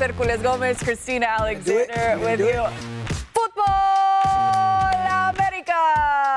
Americas, Herculez Gomez, Cristina? Alexander You with you. Futbol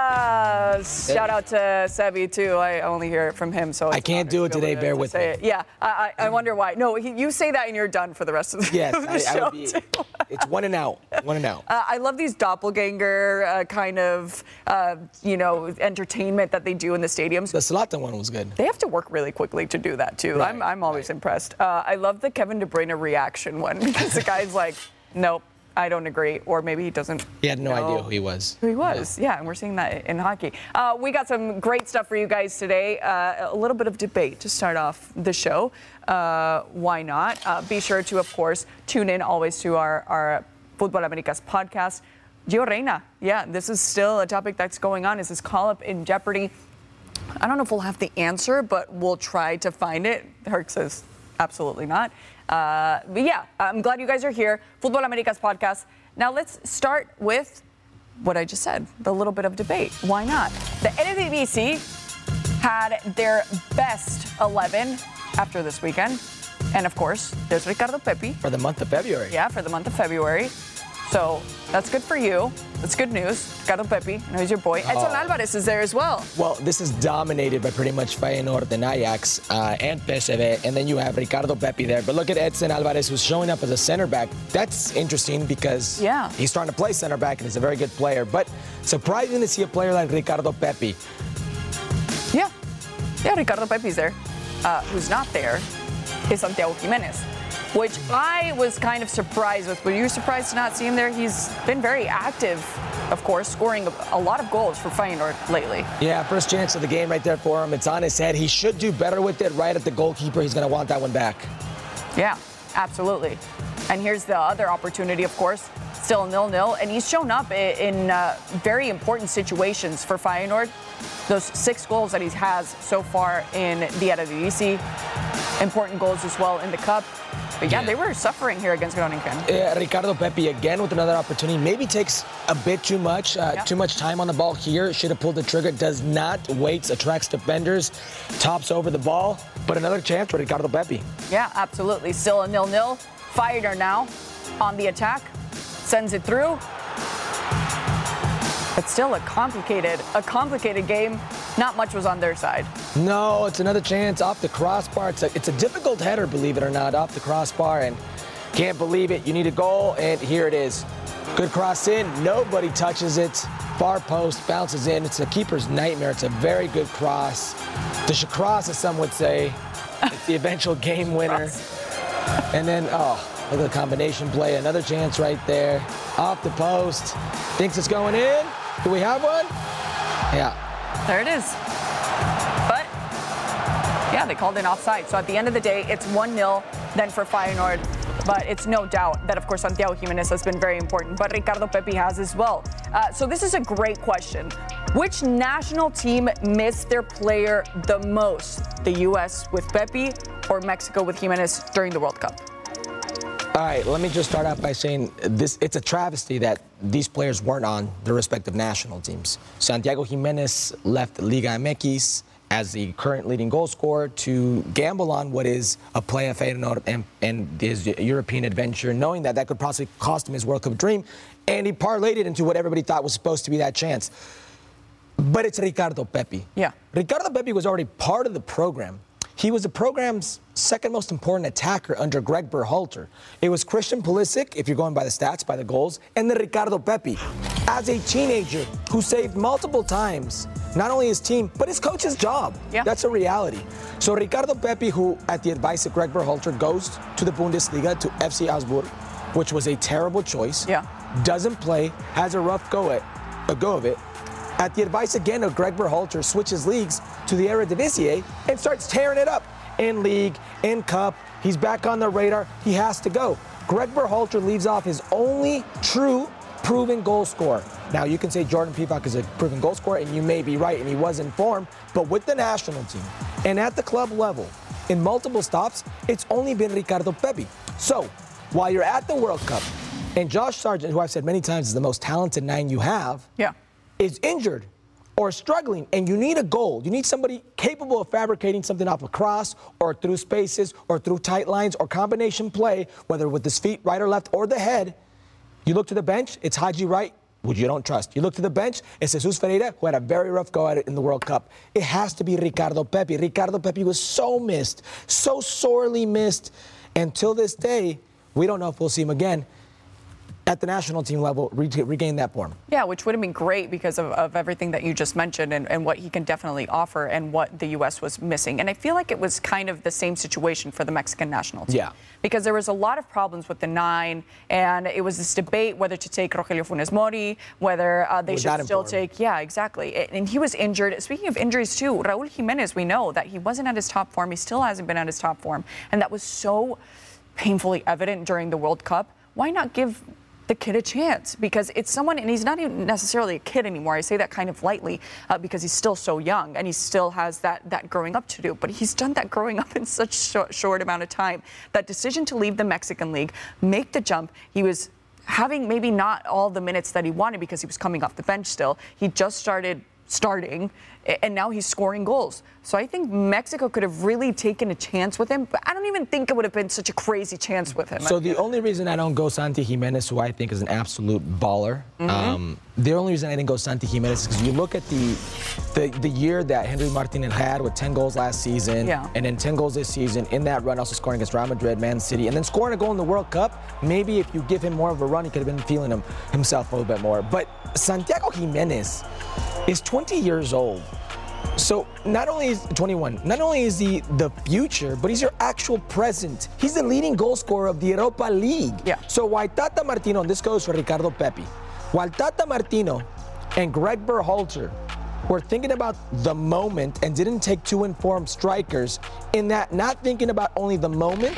Americas! Shout out to Sebi, too. I only hear it from him, so I can't do it today, bear to with me. it. Yeah, I, I, I wonder why. No, he, you say that and you're done for the rest of the, Yes, the I, show, would be. too. It's one and out. One and out. Uh, I love these doppelganger uh, kind of, uh, you know, entertainment that they do in the stadiums. The Salata one was good. They have to work really quickly to do that too. Right, I'm, I'm always impressed. Uh, I love the Kevin De Bruyne reaction one because the guy's like, "Nope, I don't agree," or maybe he doesn't. He had no idea who he was. Who he was, yeah, and we're seeing that in hockey. Uh, we got some great stuff for you guys today. Uh, a little bit of debate to start off the show. Uh, why not? Uh, be sure to, of course, tune in always to our, our Futbol Americas podcast. Gio Reyna, yeah, this is still a topic that's going on. Is his call up in jeopardy? I don't know if we'll have the answer, but we'll try to find it. Herc says absolutely not. Uh, but yeah, I'm glad you guys are here. Futbol Americas podcast. Now let's start with what I just said, the little bit of debate. Why not? The Eredivisie had their best 11 after this weekend. And of course, there's Ricardo Pepi. For the month of February. Yeah, for the month of February. So that's good for you. That's good news. Ricardo Pepi, he's your boy. Edson Oh. Alvarez is there as well. Well, this is dominated by pretty much Feyenoord and Ajax uh, and PSV, and then you have Ricardo Pepi there. But look at Edson Alvarez, who's showing up as a center back. That's interesting because Yeah. he's starting to play center back and he's a very good player. But surprising to see a player like Ricardo Pepi. Yeah. Yeah, Ricardo Pepi's there. Uh, who's not there is Santiago Giménez, which I was kind of surprised with. Were you surprised to not see him there? He's been very active, of course, scoring a, lot of goals for Feyenoord lately. Yeah, first chance of the game right there for him. It's on his head. He should do better with it right at the goalkeeper. He's going to want that one back. Yeah, absolutely. And here's the other opportunity, of course, still nil-nil, and he's shown up in uh, very important situations for Feyenoord. Those six goals that he has so far in the Eredivisie, important goals as well in the cup. But yeah, Yeah. they were suffering here against Groningen. Uh, Ricardo Pepi again with another opportunity. Maybe takes a bit too much, uh, Yeah. too much time on the ball here. Should have pulled the trigger. Does not waits, attracts defenders, tops over the ball. But another chance for Ricardo Pepi. Yeah, absolutely. Still a nil-nil. Feyenoord now on the attack, sends it through. It's still a complicated, a complicated game. Not much was on their side. No, it's another chance off the crossbar. It's a, it's a difficult header, believe it or not, off the crossbar. And can't believe it. You need a goal, and here it is. Good cross in. Nobody touches it. Far post bounces in. It's a keeper's nightmare. It's a very good cross. The cross, as some would say. It's the eventual game winner. And then, oh, look at the combination play. Another chance right there. Off the post. Thinks it's going in. Do we have one? Yeah. There it is. But yeah, they called in offside. So at the end of the day, it's 1 0 then for Feyenoord. But it's no doubt that, of course, Santiago Giménez has been very important, but Ricardo Pepi has as well. Uh, so this is a great question. Which national team missed their player the most? The U.S. with Pepi or Mexico with Giménez during the World Cup? All right, let me just start out by saying this it's a travesty that these players weren't on their respective national teams. Santiago Giménez left Liga MX as the current leading goal scorer to gamble on what is a play of Feyenoord and, and his European adventure, knowing that that could possibly cost him his World Cup dream. And he parlayed it into what everybody thought was supposed to be that chance. But it's Ricardo Pepi. Yeah. Ricardo Pepi was already part of the program. He was the program's second most important attacker under Greg Berhalter. It was Christian Pulisic, if you're going by the stats, by the goals, and then Ricardo Pepi. As a teenager who saved multiple times, not only his team, but his coach's job. Yeah. That's a reality. So Ricardo Pepi, who at the advice of Greg Berhalter goes to the Bundesliga, to FC Augsburg, which was a terrible choice. Yeah. Doesn't play, has a rough go at a go of it. At the advice again of Greg Berhalter, switches leagues to the Eredivisie and starts tearing it up in league, in cup. He's back on the radar. He has to go. Greg Berhalter leaves off his only true proven goal scorer. Now you can say Jordan Pefok is a proven goal scorer, and you may be right, and he was in form. But with the national team and at the club level, in multiple stops, it's only been Ricardo Pepi. So while you're at the World Cup, and Josh Sargent, who I've said many times is the most talented nine you have, Yeah. Is injured or struggling and you need a goal, you need somebody capable of fabricating something off a cross or through spaces or through tight lines or combination play, whether with his feet, right or left, or the head, you look to the bench, it's Haji Wright, which you don't trust. You look to the bench, it's Jesus Ferreira, who had a very rough go at it in the World Cup. It has to be Ricardo Pepi. Ricardo Pepi was so missed, so sorely missed. Until this day, we don't know if we'll see him again at the national team level re- regain that form. Yeah, which would have been great because of, of everything that you just mentioned and, and, what he can definitely offer and what the U.S. was missing. And I feel like it was kind of the same situation for the Mexican national team. Yeah. Because there was a lot of problems with the nine, and it was this debate whether to take Rogelio Funes Mori, whether uh, they should still take. Yeah, exactly. And he was injured. Speaking of injuries, too, Raul Jimenez, we know that he wasn't at his top form. He still hasn't been at his top form. And that was so painfully evident during the World Cup. Why not give the kid a chance because it's someone, and he's not even necessarily a kid anymore. I say that kind of lightly uh, because he's still so young and he still has that that growing up to do. But he's done that growing up in such short, short amount of time. That decision to leave the Mexican League, make the jump, he was having maybe not all the minutes that he wanted because he was coming off the bench still. He just started starting and now he's scoring goals. So I think Mexico could have really taken a chance with him, but I don't even think it would have been such a crazy chance with him. So the only reason I don't go Santi Giménez, who I think is an absolute baller, mm-hmm. um, the only reason I didn't go Santi Giménez is because you look at the, the the year that Henry Martinez had with 10 goals last season, yeah. and then 10 goals this season. In that run, also scoring against Real Madrid, Man City, and then scoring a goal in the World Cup. Maybe if you give him more of a run, he could have been feeling him himself a little bit more. But Santiago Giménez is 20 years old. So not only is 21, not only is he the future, but he's your actual present. He's the leading goal scorer of the Europa League. Yeah. So why Tata Martino, and this goes for Ricardo Pepi, while Tata Martino and Greg Berhalter were thinking about the moment and didn't take two informed strikers, in that not thinking about only the moment,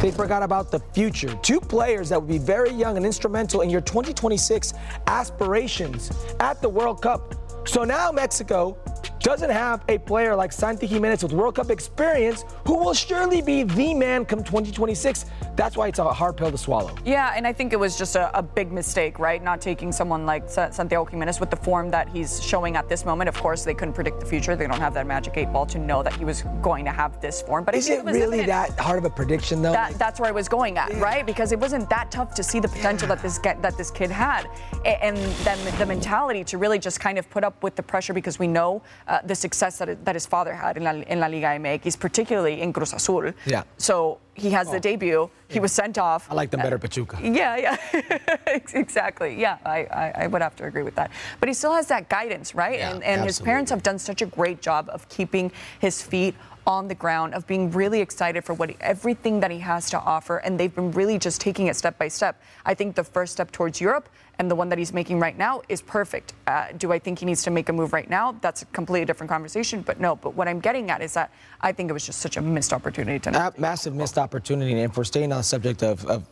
they forgot about the future. Two players that would be very young and instrumental in your 2026 aspirations at the World Cup. So now Mexico doesn't have a player like Santi Giménez with World Cup experience who will surely be the man come 2026. That's why it's a hard pill to swallow. Yeah, and I think it was just a, a big mistake, right? Not taking someone like Santiago Giménez with the form that he's showing at this moment. Of course, they couldn't predict the future. They don't have that magic eight ball to know that he was going to have this form. But is it, really that hard of a prediction, though? That, that's where I was going at, right? Because it wasn't that tough to see the potential yeah. that this that this kid had, and then the mentality to really just kind of put up with the pressure because we know. Uh, uh, the success that, that his father had in La, in La Liga MX, particularly in Cruz Azul. Yeah. So he has oh. the debut. He was sent off. I like them better, Pachuca. Yeah, yeah, exactly. Yeah, I, I, I, would have to agree with that. But he still has that guidance, right? Yeah, and and his parents have done such a great job of keeping his feet on the ground, of being really excited for what he, everything that he has to offer, and they've been really just taking it step by step. I think the first step towards Europe and the one that he's making right now is perfect. Uh, do I think he needs to make a move right now? That's a completely different conversation. But no. But what I'm getting at is that I think it was just such a missed opportunity tonight. massive missed opportunity. And if we're staying on the subject of, of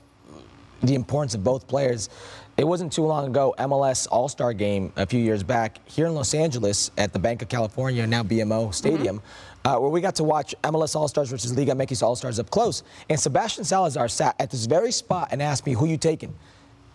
the importance of both players. It wasn't too long ago, MLS All Star game a few years back here in Los Angeles at the Banc of California, now BMO Stadium. Mm-hmm uh, where we got to watch MLS All Stars versus Liga MX All Stars up close. And Sebastian Salazar sat at this very spot and asked me, Who you taking?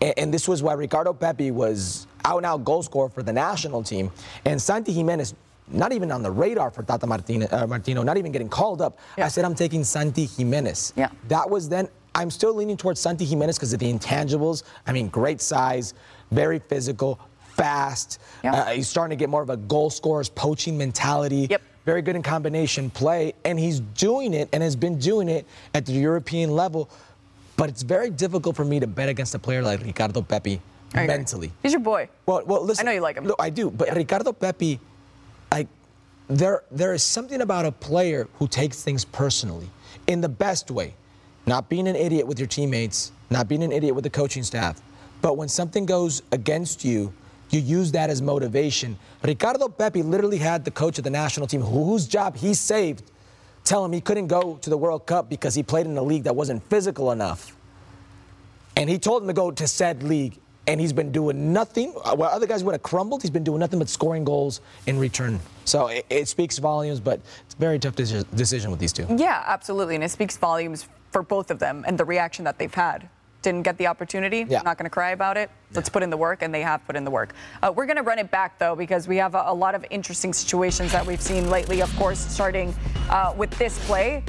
And, and this was why Ricardo Pepi was out and out goal scorer for the national team. And Santi Giménez, not even on the radar for Tata Martino, uh, Martino not even getting called up. Yeah. I said, I'm taking Santi Giménez. Yeah. That was then. I'm still leaning towards Santi Giménez because of the intangibles. I mean, great size, very physical, fast. Yeah. Uh, he's starting to get more of a goal scorer's poaching mentality. Yep very good in combination play, and he's doing it and has been doing it at the European level. But it's very difficult for me to bet against a player like Ricardo Pepi mentally. He's your boy. Well, well, listen. I know you like him. No, I do. But yeah. Ricardo Pepi, there, there is something about a player who takes things personally in the best way. Not being an idiot with your teammates, not being an idiot with the coaching staff. But when something goes against you, you use that as motivation. Ricardo Pepi literally had the coach of the national team, whose job he saved, tell him he couldn't go to the World Cup because he played in a league that wasn't physical enough. And he told him to go to said league, and he's been doing nothing. While other guys would have crumbled, he's been doing nothing but scoring goals in return. So it, it speaks volumes, but it's a very tough decision with these two. Yeah, absolutely. And it speaks volumes for both of them and the reaction that they've had didn't get the opportunity. Yeah. I'm not going to cry about it. Let's put in the work, and they have put in the work. Uh, we're going to run it back, though, because we have a, a, lot of interesting situations that we've seen lately, of course, starting uh, with this play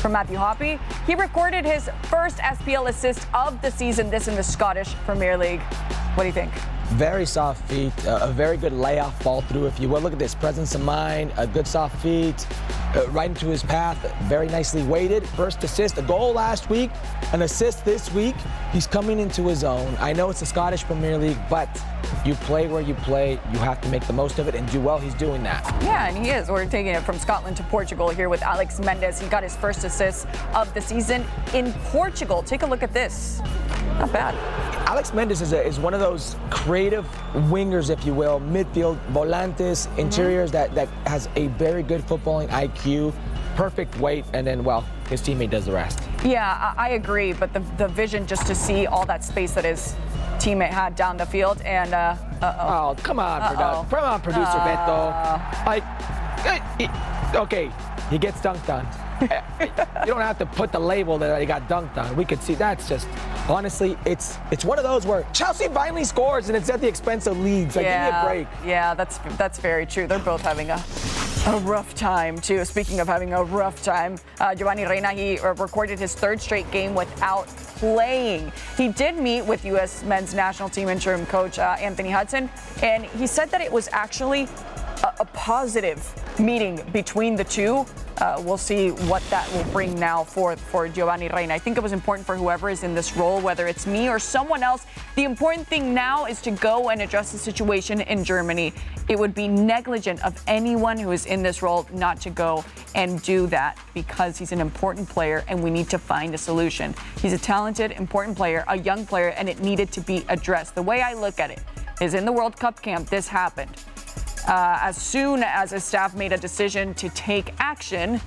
from Matthew Hoppe. He recorded his first SPL assist of the season, this in the Scottish Premier League. What do you think? Very soft feet, uh, a very good layoff fall through, if you will. Look at this presence of mind, a good soft feet, uh, right into his path, very nicely weighted. First assist, a goal last week, an assist this week. He's coming into his own. I know it's the Scottish Premier League, but you play where you play. You have to make the most of it and do well. He's doing that. Yeah, and he is. We're taking it from Scotland to Portugal here with Alex Mendez. He got his first assist of the season in Portugal. Take a look at this. Not bad. Alex Mendez is, a, is one of those creative wingers, if you will, midfield, volantes, mm-hmm. interiors that, that has a very good footballing IQ, perfect weight, and then, well, his teammate does the rest. Yeah, I, I agree, but the, the vision just to see all that space that his teammate had down the field, and uh, oh, come on, produ- come on, producer uh, Beto. Like, okay, he gets dunked on. you don't have to put the label that he got dunked on. We could see that's just honestly, it's it's one of those where Chelsea finally scores and it's at the expense of Leeds. Like, yeah, give me a break. Yeah, that's that's very true. They're both having a a rough time too. Speaking of having a rough time, uh, Giovanni Reyna he uh, recorded his third straight game without playing. He did meet with U.S. men's national team interim coach uh, Anthony Hudson, and he said that it was actually a, a positive meeting between the two. Uh, we'll see what that will bring now for, for Giovanni Reyna. I think it was important for whoever is in this role, whether it's me or someone else. The important thing now is to go and address the situation in Germany. It would be negligent of anyone who is in this role not to go and do that because he's an important player and we need to find a solution. He's a talented, important player, a young player, and it needed to be addressed. The way I look at it is in the World Cup camp, this happened uh, as soon as his staff made a decision to take action.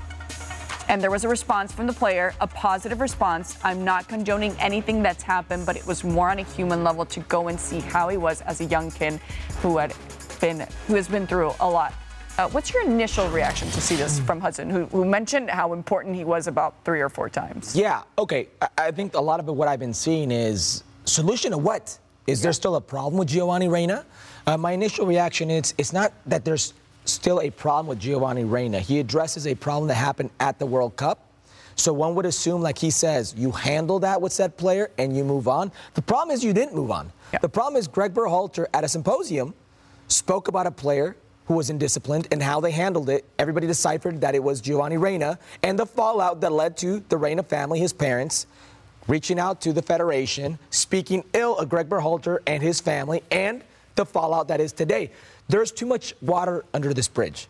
And there was a response from the player, a positive response. I'm not condoning anything that's happened, but it was more on a human level to go and see how he was as a young kid who had been who has been through a lot. Uh, what's your initial reaction to see this from Hudson, who, who, mentioned how important he was about three or four times? Yeah, okay. I, I think a lot of it, what I've been seeing is solution to what? Is yeah. there still a problem with Giovanni Reyna? Uh, my initial reaction is it's not that there's still a problem with Giovanni Reyna. He addresses a problem that happened at the World Cup. So one would assume, like he says, you handle that with said player and you move on. The problem is you didn't move on. Yeah. The problem is Greg Berhalter at a symposium spoke about a player who was indisciplined and how they handled it. Everybody deciphered that it was Giovanni Reyna and the fallout that led to the Reyna family, his parents, reaching out to the federation, speaking ill of Greg Berhalter and his family, and the fallout that is today. There's too much water under this bridge.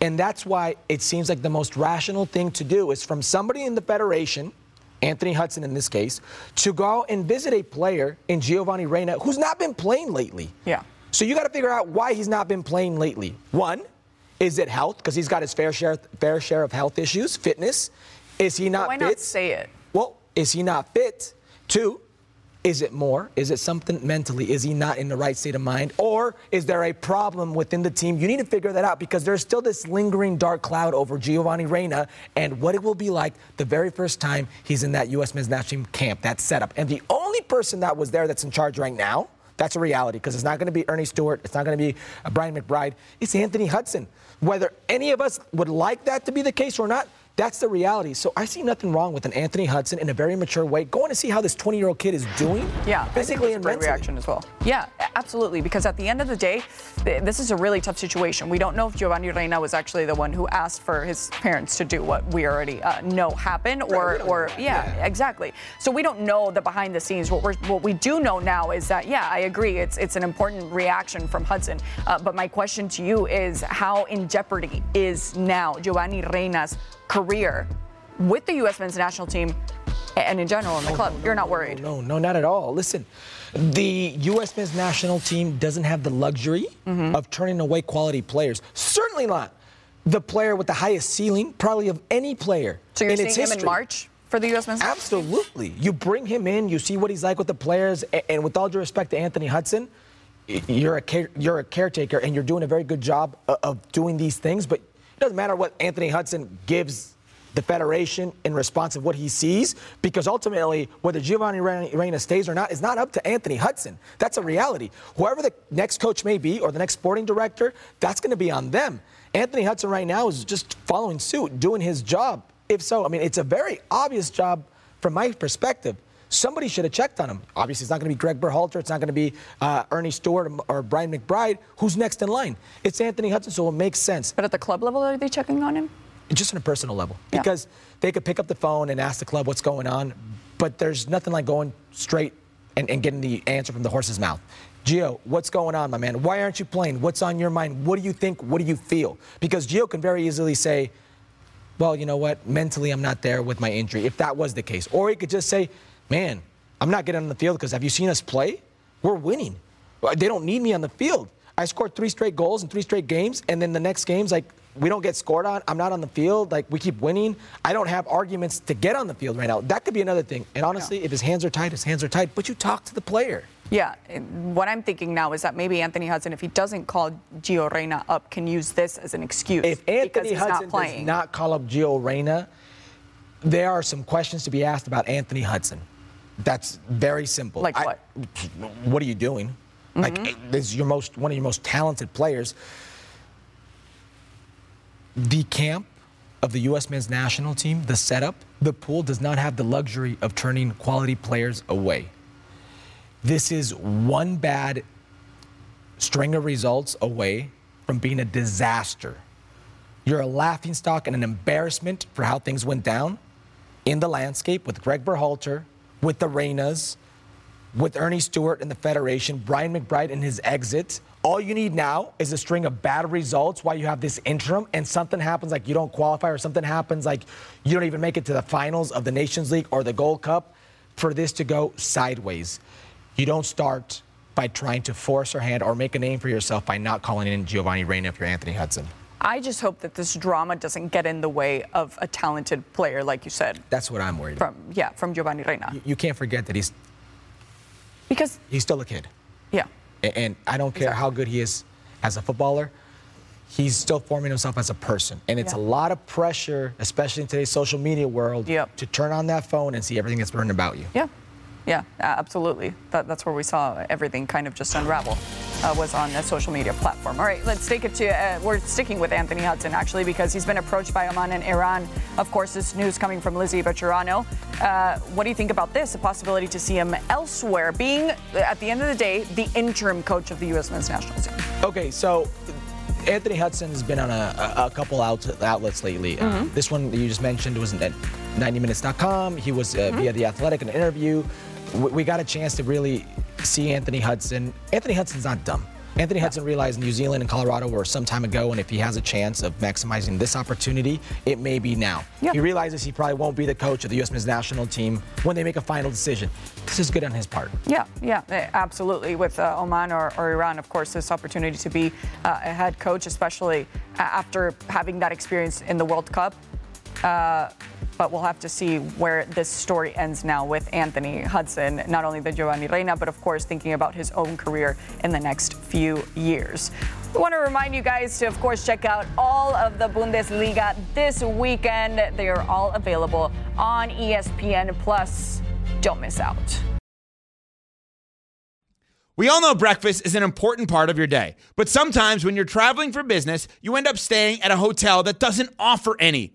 And that's why it seems like the most rational thing to do is from somebody in the Federation, Anthony Hudson in this case, to go and visit a player in Giovanni Reyna who's not been playing lately. Yeah. So you got to figure out why he's not been playing lately. One, is it health? Because he's got his fair share, fair share of health issues. Fitness. Is he not why fit? Why not say it? Well, is he not fit? Two, is it more? Is it something mentally? Is he not in the right state of mind? Or is there a problem within the team? You need to figure that out because there's still this lingering dark cloud over Giovanni Reyna and what it will be like the very first time he's in that U.S. men's national team camp, that setup. And the only person that was there that's in charge right now, that's a reality because it's not going to be Ernie Stewart. It's not going to be uh, Brian McBride. It's Anthony Hudson. Whether any of us would like that to be the case or not, that's the reality. So I see nothing wrong with an Anthony Hudson in a very mature way going to see how this 20 year old kid is doing. Yeah, physically and mentally. reaction as well. Yeah, absolutely. Because at the end of the day, this is a really tough situation. We don't know if Giovanni Reyna was actually the one who asked for his parents to do what we already uh, know happened, or, right, or yeah, yeah, exactly. So we don't know the behind the scenes. What we what we do know now is that yeah, I agree. It's it's an important reaction from Hudson. Uh, but my question to you is, how in jeopardy is now Giovanni Reyna's career with the U.S. men's national team and in general in the club. No, You're not worried. No, no, not at all. Listen, the U.S. men's national team doesn't have the luxury mm-hmm. of turning away quality players. Certainly not the player with the highest ceiling, probably of any player. So you're in seeing its him history. in March? For the U.S. men's Absolutely. You bring him in, you see what he's like with the players, and with all due respect to Anthony Hudson, you're a, care, you're a caretaker and you're doing a very good job of doing these things, but doesn't matter what Anthony Hudson gives the Federation in response of what he sees, because ultimately, whether Giovanni Reyna stays or not is not up to Anthony Hudson. That's a reality. Whoever the next coach may be or the next sporting director, that's going to be on them. Anthony Hudson right now is just following suit, doing his job. If so, I mean, it's a very obvious job from my perspective. Somebody should have checked on him. Obviously, it's not going to be Greg Berhalter. It's not going to be uh, Ernie Stewart or Brian McBride. Who's next in line? It's Anthony Hudson, so it makes sense. But at the club level, are they checking on him? Just on a personal level. Yeah. Because they could pick up the phone and ask the club what's going on, but there's nothing like going straight and, and getting the answer from the horse's mouth. Gio, what's going on, my man? Why aren't you playing? What's on your mind? What do you think? What do you feel? Because Gio can very easily say, well, you know what? Mentally, I'm not there with my injury, if that was the case. Or he could just say, man, I'm not getting on the field because have you seen us play? We're winning. They don't need me on the field. I scored three straight goals in three straight games, and then the next game's like we don't get scored on. I'm not on the field. Like we keep winning. I don't have arguments to get on the field right now. That could be another thing. And honestly, yeah. if his hands are tight, his hands are tight. But you talk to the player. Yeah. What I'm thinking now is that maybe Anthony Hudson, if he doesn't call Gio Reyna up, can use this as an excuse. If Anthony Hudson not does not call up Gio Reyna, there are some questions to be asked about Anthony Hudson. That's very simple. Like what? I, what are you doing? Mm-hmm. Like this is your most one of your most talented players. The camp of the U.S. men's national team, the setup, the pool does not have the luxury of turning quality players away. This is one bad string of results away from being a disaster. You're a laughingstock and an embarrassment for how things went down in the landscape with Greg Berhalter, with the Reynas, with Ernie Stewart and the Federation, Brian McBride and his exit. All you need now is a string of bad results while you have this interim and something happens like you don't qualify or something happens like you don't even make it to the finals of the Nations League or the Gold Cup for this to go sideways. You don't start by trying to force your hand or make a name for yourself by not calling in Giovanni Reyna if you're Anthony Hudson. I just hope that this drama doesn't get in the way of a talented player, like you said. That's what I'm worried about. from. Yeah, from Giovanni Reyna. You, you can't forget that he's because he's still a kid. Yeah. And, and I don't care exactly. how good he is as a footballer. He's still forming himself as a person. And it's yeah. a lot of pressure, especially in today's social media world, yep. to turn on that phone and see everything that's written about you. Yeah. Yeah, absolutely. That, that's where we saw everything kind of just unravel. Uh, was on a social media platform. All right, let's take it to. Uh, we're sticking with Anthony Hudson actually because he's been approached by Oman and Iran. Of course, this news coming from Lizzy Becherano. Uh, what do you think about this? A possibility to see him elsewhere, being at the end of the day the interim coach of the U.S. men's national team. Okay, so Anthony Hudson has been on a, a couple out, outlets lately. Uh, mm-hmm. Uh, this one that you just mentioned was at 90minutes.com. He was uh, mm-hmm. via The Athletic in an interview we got a chance to really see Anthony Hudson. Anthony Hudson's not dumb. Anthony Hudson realized New Zealand and Colorado were some time ago, and if he has a chance of maximizing this opportunity, it may be now. He realizes he probably won't be the coach of the U.S. men's national team when they make a final decision. This is good on his part. Yeah, yeah, eh, absolutely. With uh, Oman or, or, Iran, of course, this opportunity to be uh, a head coach, especially after having that experience in the World Cup. Uh, but we'll have to see where this story ends now with Anthony Hudson, not only the Giovanni Reyna, but of course thinking about his own career in the next few years. We want to remind you guys to, of course, check out all of the Bundesliga this weekend. They are all available on ESPN Plus. Don't miss out. We all know breakfast is an important part of your day, but sometimes when you're traveling for business, you end up staying at a hotel that doesn't offer any.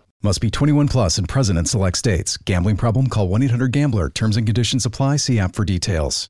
Must be 21 plus and present in select states. Gambling problem? Call 1 800 GAMBLER. Terms and conditions apply. See app for details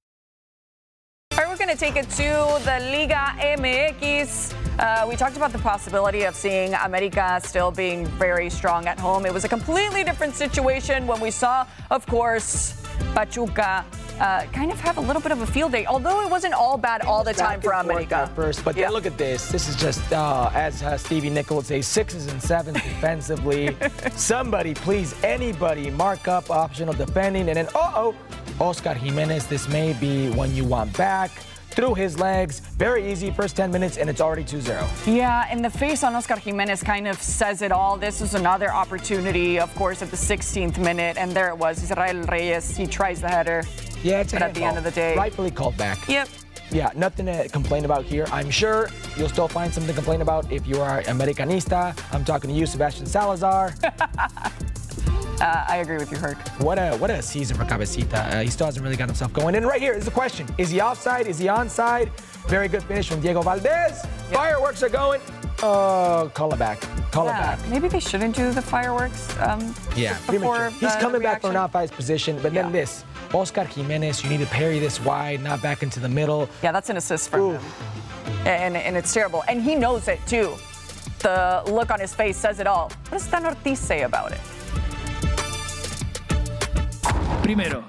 Are we're going to take it to the Liga MX. Uh, we talked about the possibility of seeing America still being very strong at home. It was a completely different situation when we saw, of course, Pachuca uh, kind of have a little bit of a field day, although it wasn't all bad all the time for America. First, but Yeah. then look at this. This is just, uh, as uh, Stevie Nicol say, sixes and sevens defensively. Somebody, please, anybody, mark up optional defending, and then uh oh, Oscar Jimenez. This may be one you want back. Through his legs, very easy. First 10 minutes, and it's already 2-0. Yeah, and the face on Oscar Jimenez kind of says it all. This is another opportunity, of course, at the 16th minute, and there it was. Israel Reyes, he tries the header. Yeah, it's a But at the end of the day- rightfully called back. Yep. Yeah, nothing to complain about here. I'm sure you'll still find something to complain about if you are Americanista. I'm talking to you, Sebastian Salazar. Uh, I agree with you, Herc. What a what a season for Cabecita. Uh, he still hasn't really got himself going. And right here is the question: Is he offside? Is he onside? Very good finish from Diego Valdés. Fireworks are going. Oh, call it back. Call it back. maybe they shouldn't do the fireworks. Um, Yeah, before premature. He's the coming back from an offside position. But then Yeah. this, Oscar Jimenez, you need to parry this wide, not back into the middle. Yeah, that's an assist from Ooh. him. And, and it's terrible. And he knows it too. The look on his face says it all. What does Tano Ortiz say about it? Primero,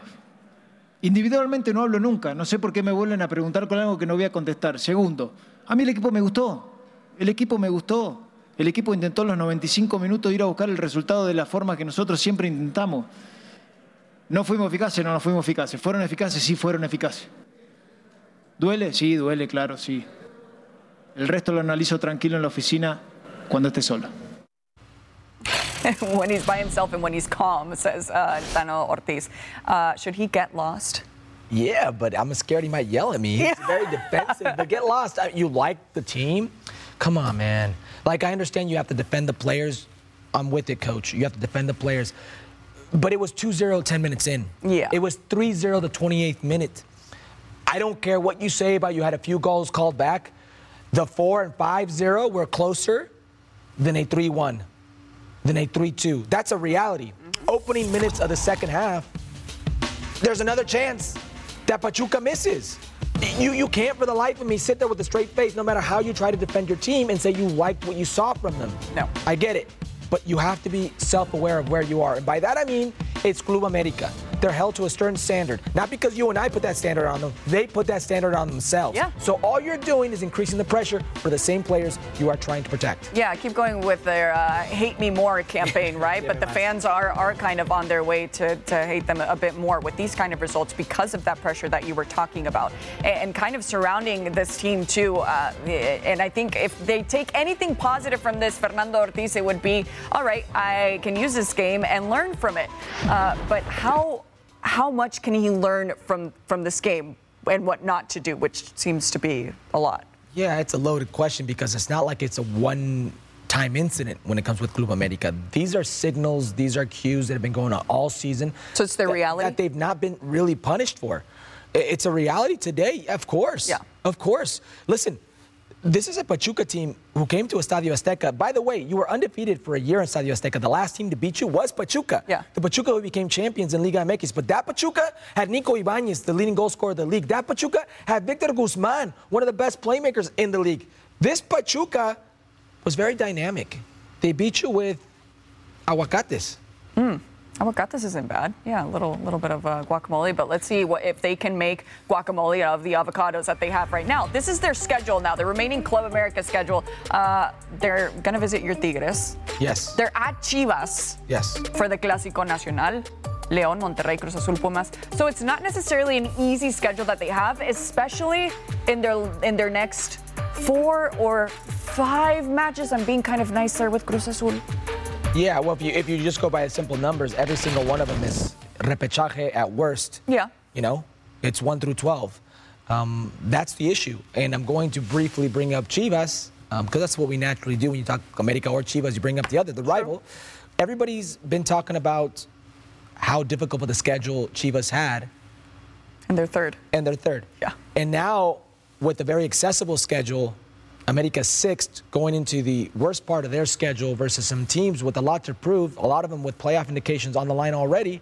individualmente no hablo nunca. No sé por qué me vuelven a preguntar con algo que no voy a contestar. Segundo, a mí el equipo me gustó. El equipo me gustó. El equipo intentó en los 95 minutos ir a buscar el resultado de la forma que nosotros siempre intentamos. ¿No fuimos eficaces? No, no fuimos eficaces. ¿Fueron eficaces? Sí, fueron eficaces. ¿Duele? Sí, duele, claro, sí. El resto lo analizo tranquilo en la oficina cuando esté solo. when he's by himself and when he's calm, says uh, Tano Ortiz. Uh, should he get lost? Yeah, but I'm scared he might yell at me. He's very defensive. But get lost. Uh, You like the team? Come on, man. Like, I understand you have to defend the players. I'm with it, coach. You have to defend the players. But it was 2 0 10 minutes in. Yeah. It was 3 0 the 28th minute. I don't care what you say about you had a few goals called back. The 4 and 5 0 were closer than a 3 1, than a 3 2. That's a reality. Opening minutes of the second half, there's another chance that Pachuca misses. You, you can't for the life of me sit there with a straight face, no matter how you try to defend your team, and say you liked what you saw from them. No. I get it. But you have to be self aware of where you are. And by that I mean it's Club America. They're held to a stern standard. Not because you and I put that standard on them, they put that standard on themselves. Yeah. So all you're doing is increasing the pressure for the same players you are trying to protect. Yeah, keep going with their uh, "Hate Me More" campaign, right? but the fans are are kind of on their way to, to hate them a bit more with these kind of results because of that pressure that you were talking about, and, and kind of surrounding this team too. Uh, and I think if they take anything positive from this, Fernando Ortiz, it would be all right. I can use this game and learn from it. Uh, but how how much can he learn from from this game and what not to do, which seems to be a lot. Yeah, it's a loaded question because it's not like it's a one time incident when it comes with Club America. These are signals, these are cues that have been going on all season. So it's their that- reality? That they've not been really punished for. It's a reality today, of course. Yeah. Of course. Listen, this is a Pachuca team who came to Estadio Azteca. By the way, you were undefeated for a year in Estadio Azteca. The last team to beat you was Pachuca. Yeah. The Pachuca who became champions in Liga MX. But that Pachuca had Nico Ibanez, the leading goal scorer of the league. That Pachuca had Victor Guzman, one of the best playmakers in the league. This Pachuca was very dynamic. They beat you with aguacates. Hmm. Aguacates isn't bad. Yeah, a little little bit of uh, guacamole, but let's see what if they can make guacamole out of the avocados that they have right now. This is their schedule now, the remaining Club America schedule. Uh, they're gonna visit your Tigres. Yes. They're at Chivas Yes. for the Clásico Nacional. León, Monterrey, Cruz Azul, Pumas. So it's not necessarily an easy schedule that they have, especially in their in their next four or five matches. I'm being kind of nice there with Cruz Azul. Yeah, well, if you, if you just go by simple numbers, every single one of them is repechaje at worst. Yeah. You know, it's 1 through 12. Um, that's the issue. And I'm going to briefly bring up Chivas, because that's what we naturally do when you talk America or Chivas, you bring up the other, the rival. Everybody's been talking about how difficult of the schedule Chivas had, And they're third. and they're third. Yeah. And now, with a very accessible schedule, America sixth, going into the worst part of their schedule versus some teams with a lot to prove, a lot of them with playoff indications on the line already.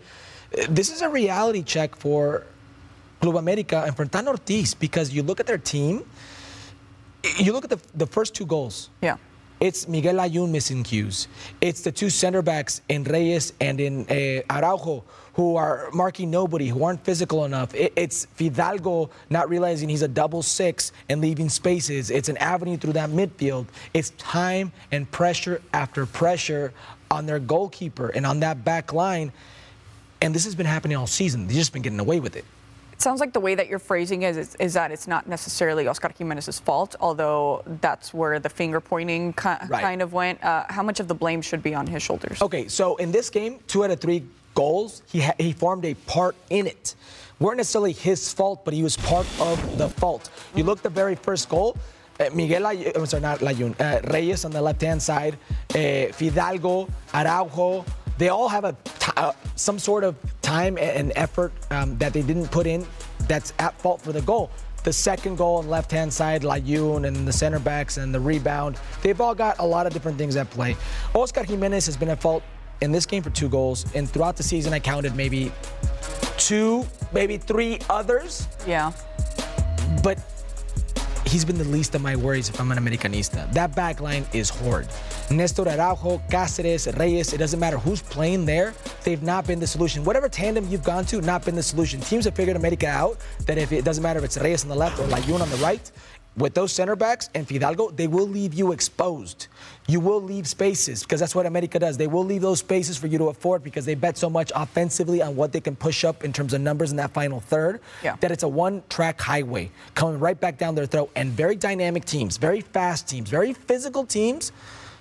This is a reality check for Club America and for Tano Ortiz because you look at their team, you look at the, the first two goals. Yeah. It's Miguel Layun missing cues. It's the two center backs in Reyes and in uh, Araujo who are marking nobody, who aren't physical enough. It, it's Fidalgo not realizing he's a double six and leaving spaces. It's an avenue through that midfield. It's time and pressure after pressure on their goalkeeper and on that back line. And this has been happening all season. They've just been getting away with it. It sounds like the way that you're phrasing it is, is that it's not necessarily Oscar Jimenez's fault, although that's where the finger pointing ki- Right. kind of went. Uh, how much of the blame should be on his shoulders? Okay, so in this game, two out of three goals, he ha- he formed a part in it. weren't necessarily his fault, but he was part of the fault. You look the very first goal. Uh, Miguel, Ay- I'm sorry, not Layun, uh, Reyes on the left-hand side, uh, Fidalgo, Araujo, they all have a t- uh, some sort of time and effort um, that they didn't put in that's at fault for the goal. The second goal on left-hand side, Layun and the center backs and the rebound, they've all got a lot of different things at play. Oscar Jimenez has been at fault in this game for two goals, and throughout the season, I counted maybe two, maybe three others, Yeah. but he's been the least of my worries if I'm an Americanista. That back line is horrid. Nestor Araujo, Cáceres, Reyes, it doesn't matter who's playing there, they've not been the solution. Whatever tandem you've gone to, not been the solution. Teams have figured America out that if it doesn't matter if it's Reyes on the left or Layun on the right, with those center backs and Fidalgo, they will leave you exposed. You will leave spaces because that's what America does. They will leave those spaces for you to afford because they bet so much offensively on what they can push up in terms of numbers in that final third Yeah. that it's a one track highway coming right back down their throat. And very dynamic teams, very fast teams, very physical teams.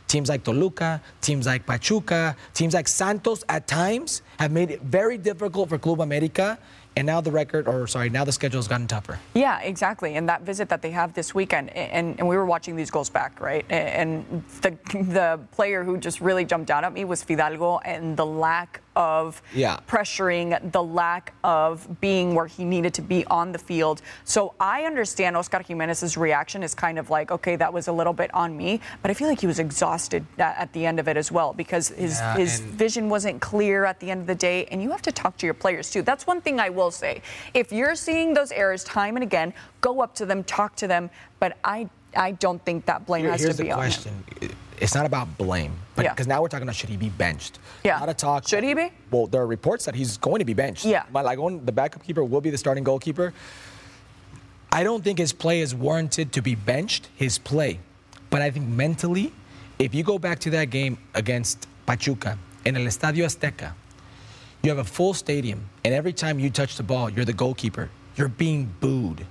Teams like Toluca, teams like Pachuca, teams like Santos at times have made it very difficult for Club America. And now the record, or sorry, now the schedule has gotten tougher. Yeah, exactly. And that visit that they have this weekend, and, and we were watching these goals back, right? And the the player who just really jumped out at me was Fidalgo, and the lack of Yeah. pressuring, the lack of being where he needed to be on the field. So I understand Oscar Jimenez's reaction is kind of like, okay, that was a little bit on me, but I feel like he was exhausted at, at the end of it as well because his Yeah, his and- vision wasn't clear at the end of the day, and you have to talk to your players too. That's one thing I will say. If you're seeing those errors time and again, go up to them, talk to them. But I, I don't think that blame Here- has to be the on him. question. It's not about blame, but Yeah. because now we're talking about should he be benched? Yeah. A lot of talk. Should he be? Well, there are reports that he's going to be benched. Yeah. Malagon, the backup keeper, will be the starting goalkeeper. I don't think his play is warranted to be benched. His play, but I think mentally, if you go back to that game against Pachuca in El Estadio Azteca, you have a full stadium, and every time you touch the ball, you're the goalkeeper. You're being booed.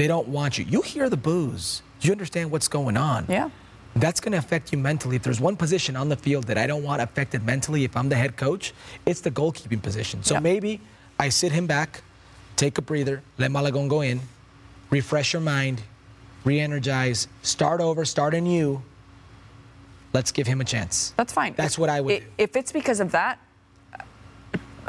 They don't want you. You hear the boos. You understand what's going on. Yeah. That's going to affect you mentally. If there's one position on the field that I don't want affected mentally if I'm the head coach, it's the goalkeeping position. So Yeah. maybe I sit him back, take a breather, let Malagon go in, refresh your mind, re energize, start over, start anew. Let's give him a chance. That's fine. That's If- what I would. If it's because of that,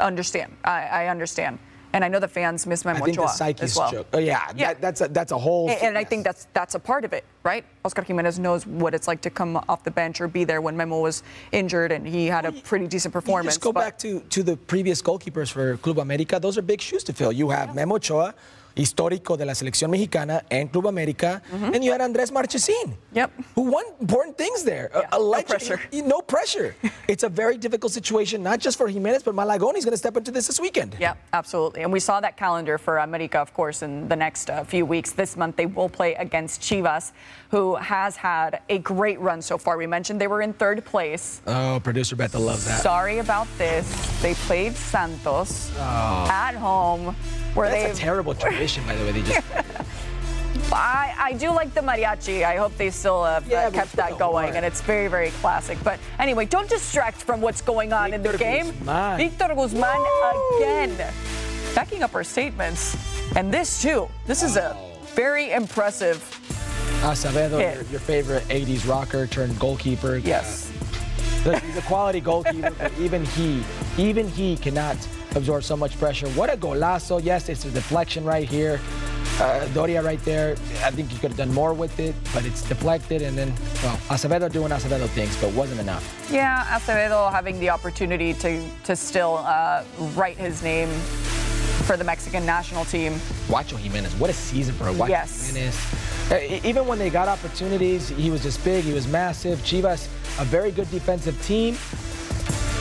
understand. I, I understand. And I know the fans miss Memo I think the Ochoa psyche's as well. joke. Oh, yeah, Yeah. That, that's, a, that's a whole. And, and I think that's that's a part of it, right? Oscar Jimenez knows what it's like to come off the bench or be there when Memo was injured, and he had a pretty decent performance. just go but- back to, to the previous goalkeepers for Club América. Those are big shoes to fill. You have Memo Ochoa, histórico de la selección mexicana and Club América, and you had Andrés Marchesín. Yep. Who won important things there. A- Yeah, a no legend- pressure. No pressure. it's a very difficult situation, not just for Jimenez, but Malagón is going to step into this this weekend. Yeah, absolutely. And we saw that calendar for America, of course, in the next uh, few weeks. This month, they will play against Chivas, who has had a great run so far. We mentioned they were in third place. Oh, producer Beto loves that. Sorry about this. They played Santos at home, where Oh. That's a terrible tradition, by the way. They just I, I do like the mariachi. I hope they still have Yeah, uh, kept that going, and it's very, very classic. But anyway, don't distract from what's going on in the game. Guzman. Victor Guzman again, backing up our statements, and this too. This is a very impressive. Acevedo, your, your favorite 80s rocker turned goalkeeper. Yes. Look, he's a quality goalkeeper, but even he, even he cannot absorb so much pressure. What a golazo. Yes, it's a deflection right here. Uh, Doria right there. I think he could have done more with it, but it's deflected. And then, well, Acevedo doing Acevedo things, but wasn't enough. Yeah, Acevedo having the opportunity to to still uh, write his name for the Mexican national team. Guacho Jimenez, what a season for Guacho Yes. Jimenez. Uh, Even when they got opportunities, he was just big, he was massive. Chivas, a very good defensive team.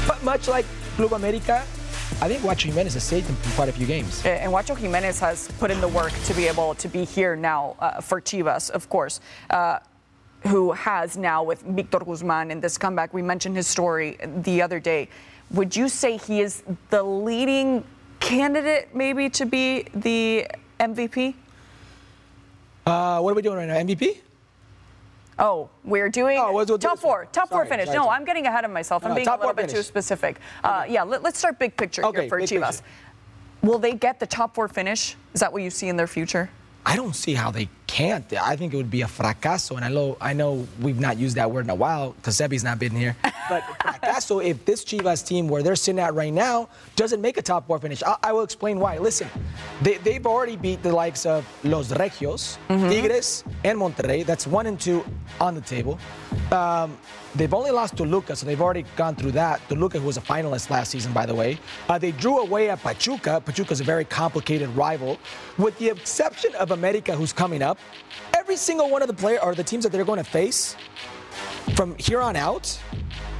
But much like Club America, I think Guacho Jimenez has saved them from quite a few games. And Huacho Jimenez has put in the work to be able to be here now uh, for Chivas, of course, uh, who has now with Victor Guzman in this comeback. We mentioned his story the other day. Would you say he is the leading candidate, maybe, to be the MVP? Uh, what are we doing right now? MVP? Oh, we're doing Oh, we'll do top four. Top four finish. sorry, no, sorry. I'm getting ahead of myself. I'm being a little bit too finish. specific. Uh, yeah, let, us start big picture Okay, here for Chivas. picture. Will they get the top four finish? Is that what you see in their future? I don't see how they can't. I think it would be a fracaso, and I know I know we've not used that word in a while because Sebi's not been here. But fracaso, if this Chivas team where they're sitting at right now doesn't make a top four finish, I, I will explain why. Listen, they, they've already beat the likes of Los Regios, Tigres, and Monterrey. That's one and two on the table. Um, they've only lost to Lucas, so they've already gone through that. Toluca, who was a finalist last season, by the way. Uh, they drew away at Pachuca. Pachuca's a very complicated rival. With the exception of America, who's coming up, every single one of the player or the teams that they're going to face from here on out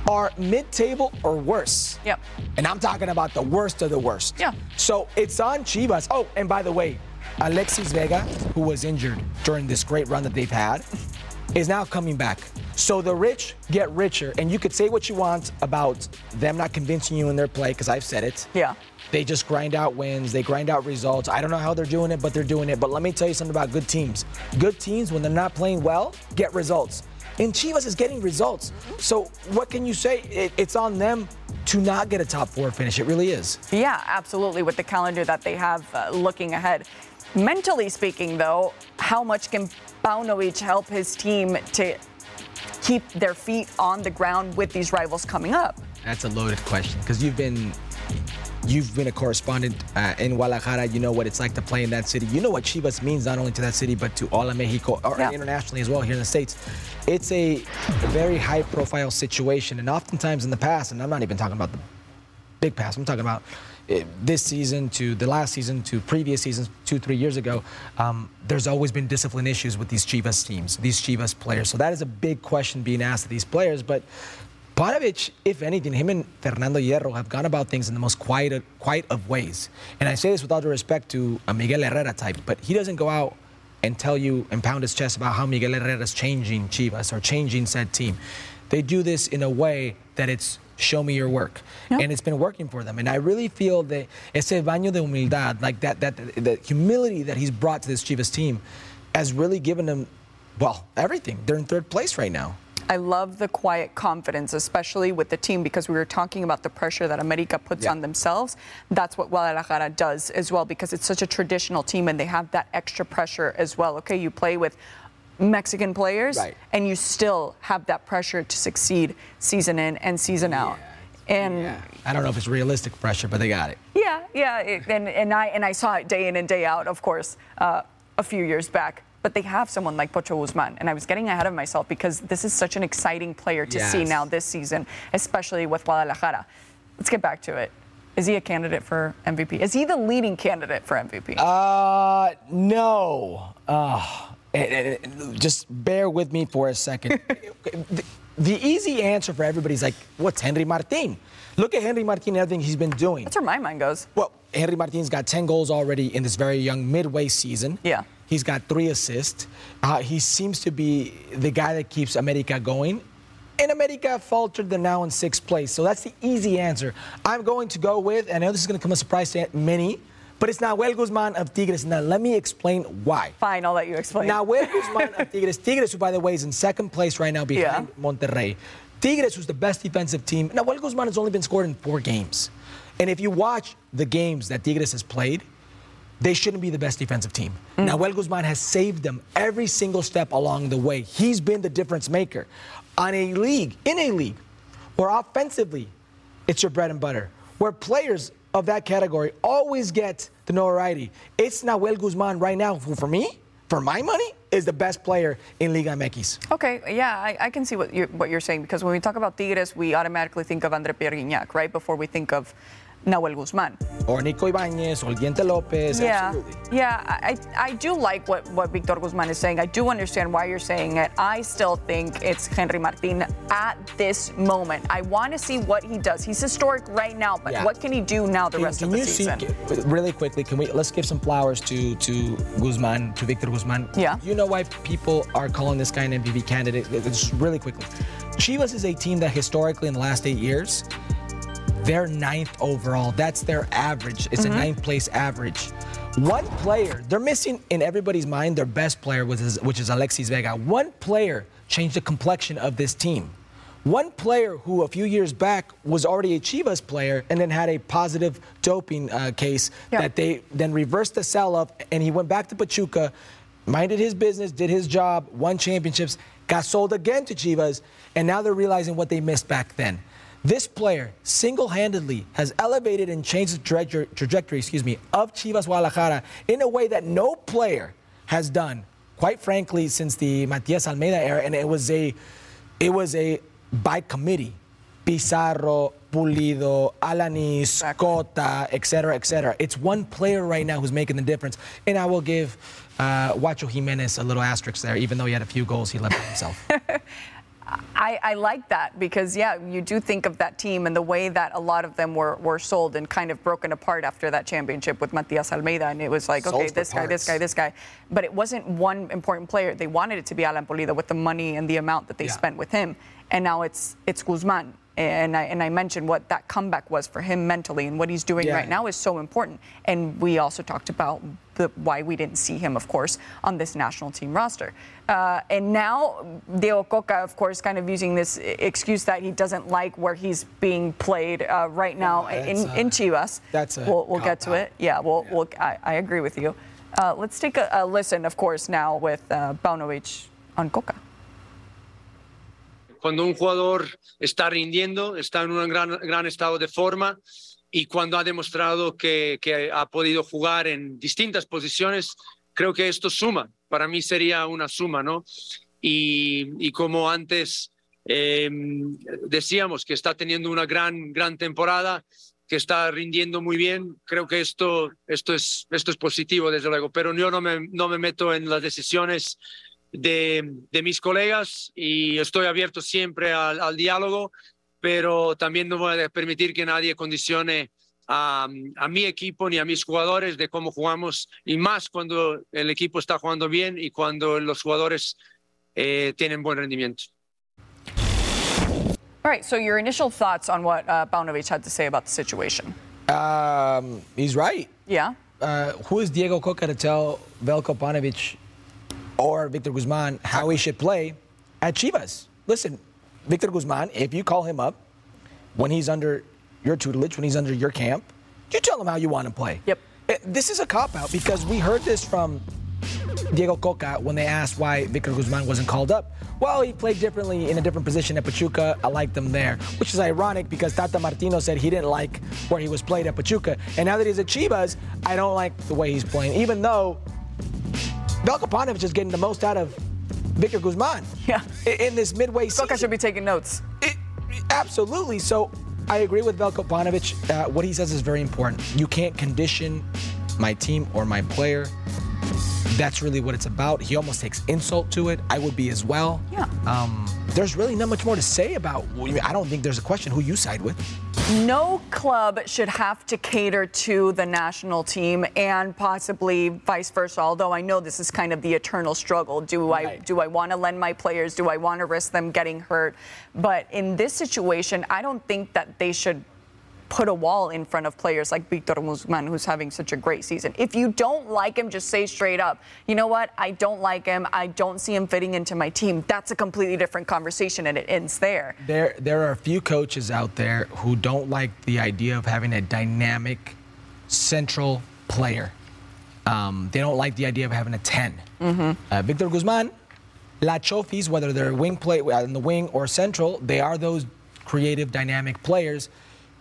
are mid-table or worse. Yep. And I'm talking about the worst of the worst. Yeah. So it's on Chivas. Oh, and by the way, Alexis Vega, who was injured during this great run that they've had, is now coming back. So the rich get richer, and you could say what you want about them not convincing you in their play, because I've said it. Yeah. They just grind out wins, they grind out results. I don't know how they're doing it, but they're doing it. But let me tell you something about good teams. Good teams, when they're not playing well, get results. And Chivas is getting results. So what can you say? It, it's on them to not get a top four finish. It really is. Yeah, absolutely. With the calendar that they have uh, looking ahead. Mentally speaking, though, how much can Paunovic help his team to keep their feet on the ground with these rivals coming up? That's a loaded question because you've been you've been a correspondent uh, in Guadalajara. You know what it's like to play in that city. You know what Chivas means not only to that city but to all of Mexico or Yeah. internationally as well here in the states. It's a very high-profile situation, and oftentimes in the past, and I'm not even talking about the big past. I'm talking about eh, this season to the last season to previous seasons, two, three years ago. Um, there's always been discipline issues with these Chivas teams, these Chivas players. So that is a big question being asked of these players. But Paunovic, if anything, him and Fernando Hierro have gone about things in the most quiet, quiet of ways. And I say this with all due respect to a Miguel Herrera type, but he doesn't go out and tell you and pound his chest about how Miguel Herrera is changing Chivas or changing said team. They do this in a way that it's show me your work. And it's been working for them. And I really feel that ese baño de humildad, like that, that, the humility that he's brought to this Chivas team has really given them, well, everything. They're in third place right now. I love the quiet confidence, especially with the team, because we were talking about the pressure that America puts Yeah. on themselves. That's what Guadalajara does as well, because it's such a traditional team and they have that extra pressure as well. Okay, you play with Mexican players, Right. and you still have that pressure to succeed season in and season out. And I don't know if it's realistic pressure, but they got it. yeah, yeah, it, and, and I and I saw it day in and day out, of course, uh, a few years back. But they have someone like Pocho Guzman, and I was getting ahead of myself because this is such an exciting player to see now this season, especially with Guadalajara. Let's get back to it. Is he a candidate for MVP? Is he the leading candidate for MVP? Uh, no. Uh, just bear with me for a second. the, the easy answer for everybody is like, what's Henry Martin? Look at Henry Martin and everything he's been doing. That's where my mind goes. Well, Henry Martin's got 10 goals already in this very young midway season. Yeah. He's got three assists. Uh, he seems to be the guy that keeps America going. And America faltered. They're now in sixth place. So that's the easy answer. I'm going to go with, and I know this is going to come as a surprise to many, but it's Nahuel Guzman of Tigres. Now, let me explain why. Fine, I'll let you explain. Nahuel Guzman of Tigres. Tigres, who, by the way, is in second place right now behind Yeah. Monterrey. Tigres, who's the best defensive team. Nahuel Guzman has only been scored in four games. And if you watch the games that Tigres has played, they shouldn't be the best defensive team. Nahuel mm. Guzman has saved them every single step along the way. He's been the difference maker. On a league, in a league, where offensively, it's your bread and butter, where players of that category always get the notoriety. It's Nahuel Guzman right now, who for me, for my money, is the best player in Liga MX. Okay, yeah, I, I can see what you're, what you're saying because when we talk about Tigres, we automatically think of Andre Pierre Gignac, right? Before we think of Nahuel Guzman. Or Nico Ibanez or Diente Lopez. Yeah, Absolutely. yeah. I, I do like what, what Victor Guzman is saying. I do understand why you're saying it. I still think it's Henry Martin at this moment. I want to see what he does. He's historic right now, but Yeah. what can he do now the Can- rest can of the you season? See, really quickly, can we let's give some flowers to to Guzman, to Victor Guzman. Yeah. You know why people are calling this guy an MVP candidate? Just really quickly. Chivas is a team that historically in the last eight years, they're ninth overall. That's their average. It's Mm-hmm. a ninth place average. One player, they're missing in everybody's mind their best player, which is, which is Alexis Vega. One player changed the complexion of this team. One player who a few years back was already a Chivas player and then had a positive doping uh, case that they then reversed the sell up and he went back to Pachuca, minded his business, did his job, won championships, got sold again to Chivas, and now they're realizing what they missed back then. This player single-handedly has elevated and changed the trajectory, trajectory, excuse me, of Chivas Guadalajara in a way that no player has done, quite frankly, since the Matias Almeyda era, and it was a, it was a by committee. Pizarro, Pulido, Alanis, Cota, et cetera, et cetera. It's one player right now who's making the difference. And I will give uh, Huacho Jimenez a little asterisk there, even though he had a few goals he left himself. I, I like that because, yeah, you do think of that team and the way that a lot of them were, were sold and kind of broken apart after that championship with Matias Almeyda. And it was like, Sold okay, this guy, this guy, this guy. But it wasn't one important player. They wanted it to be Alan Pulido with the money and the amount that they Yeah. spent with him. And now it's it's Guzman. And I, and I mentioned what that comeback was for him mentally and what he's doing Yeah. right now is so important. And we also talked about the, why we didn't see him, of course, on this national team roster. Uh, and now Diego Cocca, of course, kind of using this excuse that he doesn't like where he's being played uh, right now in, that's, uh, in Chivas. that's a we'll, we'll get to it. Yeah, we'll, We'll, I, I agree with you. Uh, let's take a, a listen, of course, now with uh, on Cocca. Cuando un jugador está rindiendo, está en un gran, gran estado de forma y cuando ha demostrado que, que ha podido jugar en distintas posiciones, creo que esto suma. Para mí sería una suma, ¿no? Y, y como antes eh, decíamos que está teniendo una gran, gran temporada, que está rindiendo muy bien, creo que esto, esto, es, esto es positivo, desde luego, pero yo no me, no me meto en las decisiones de, de mis colegas y estoy abierto siempre al, al diálogo, pero también no voy a permitir que nadie condicione a, a mi equipo ni a mis jugadores de cómo jugamos y más cuando el equipo está jugando bien y cuando los jugadores eh, tienen buen rendimiento. All right, so your initial thoughts on what uh, had to say about the situation. um, he's right. Yeah? Uh, who is Diego Coca to tell Velko Panovic or Victor Guzman how he should play at Chivas? Listen, Victor Guzman, if you call him up when he's under your tutelage, when he's under your camp, you tell him how you want to play. Yep. Uh, This is a cop out because we heard this from Diego Cocca when they asked why Victor Guzman wasn't called up. Well, he played differently in a different position at Pachuca. I liked him there, which is ironic because Tata Martino said he didn't like where he was played at Pachuca. And now that he's at Chivas, I don't like the way he's playing, even though Veljko Paunovic is getting the most out of Victor Guzman. Yeah. In this midway season. Cocca should be taking notes. It- absolutely. So I agree with Veljko Paunovic. Uh, what he says is very important. You can't condition my team or my player. That's really what it's about. He almost takes insult to it. I would be as well. Yeah. Um, there's really not much more to say about. I don't think there's a question who you side with. No club should have to cater to the national team and possibly vice versa. Although I know this is kind of the eternal struggle. Do I do I want to lend my players? Do I want to risk them getting hurt? But in this situation, I don't think that they should put a wall in front of players like Victor Guzman, who's having such a great season. If you don't like him, just say straight up, you know what? I don't like him. I don't see him fitting into my team. That's a completely different conversation, and it ends there. There, there are a few coaches out there who don't like the idea of having a dynamic central player. Um, they don't like the idea of having a 10. Uh, Victor Guzman, La Chofis, whether they're wing play uh, in the wing or central, they are those creative, dynamic players.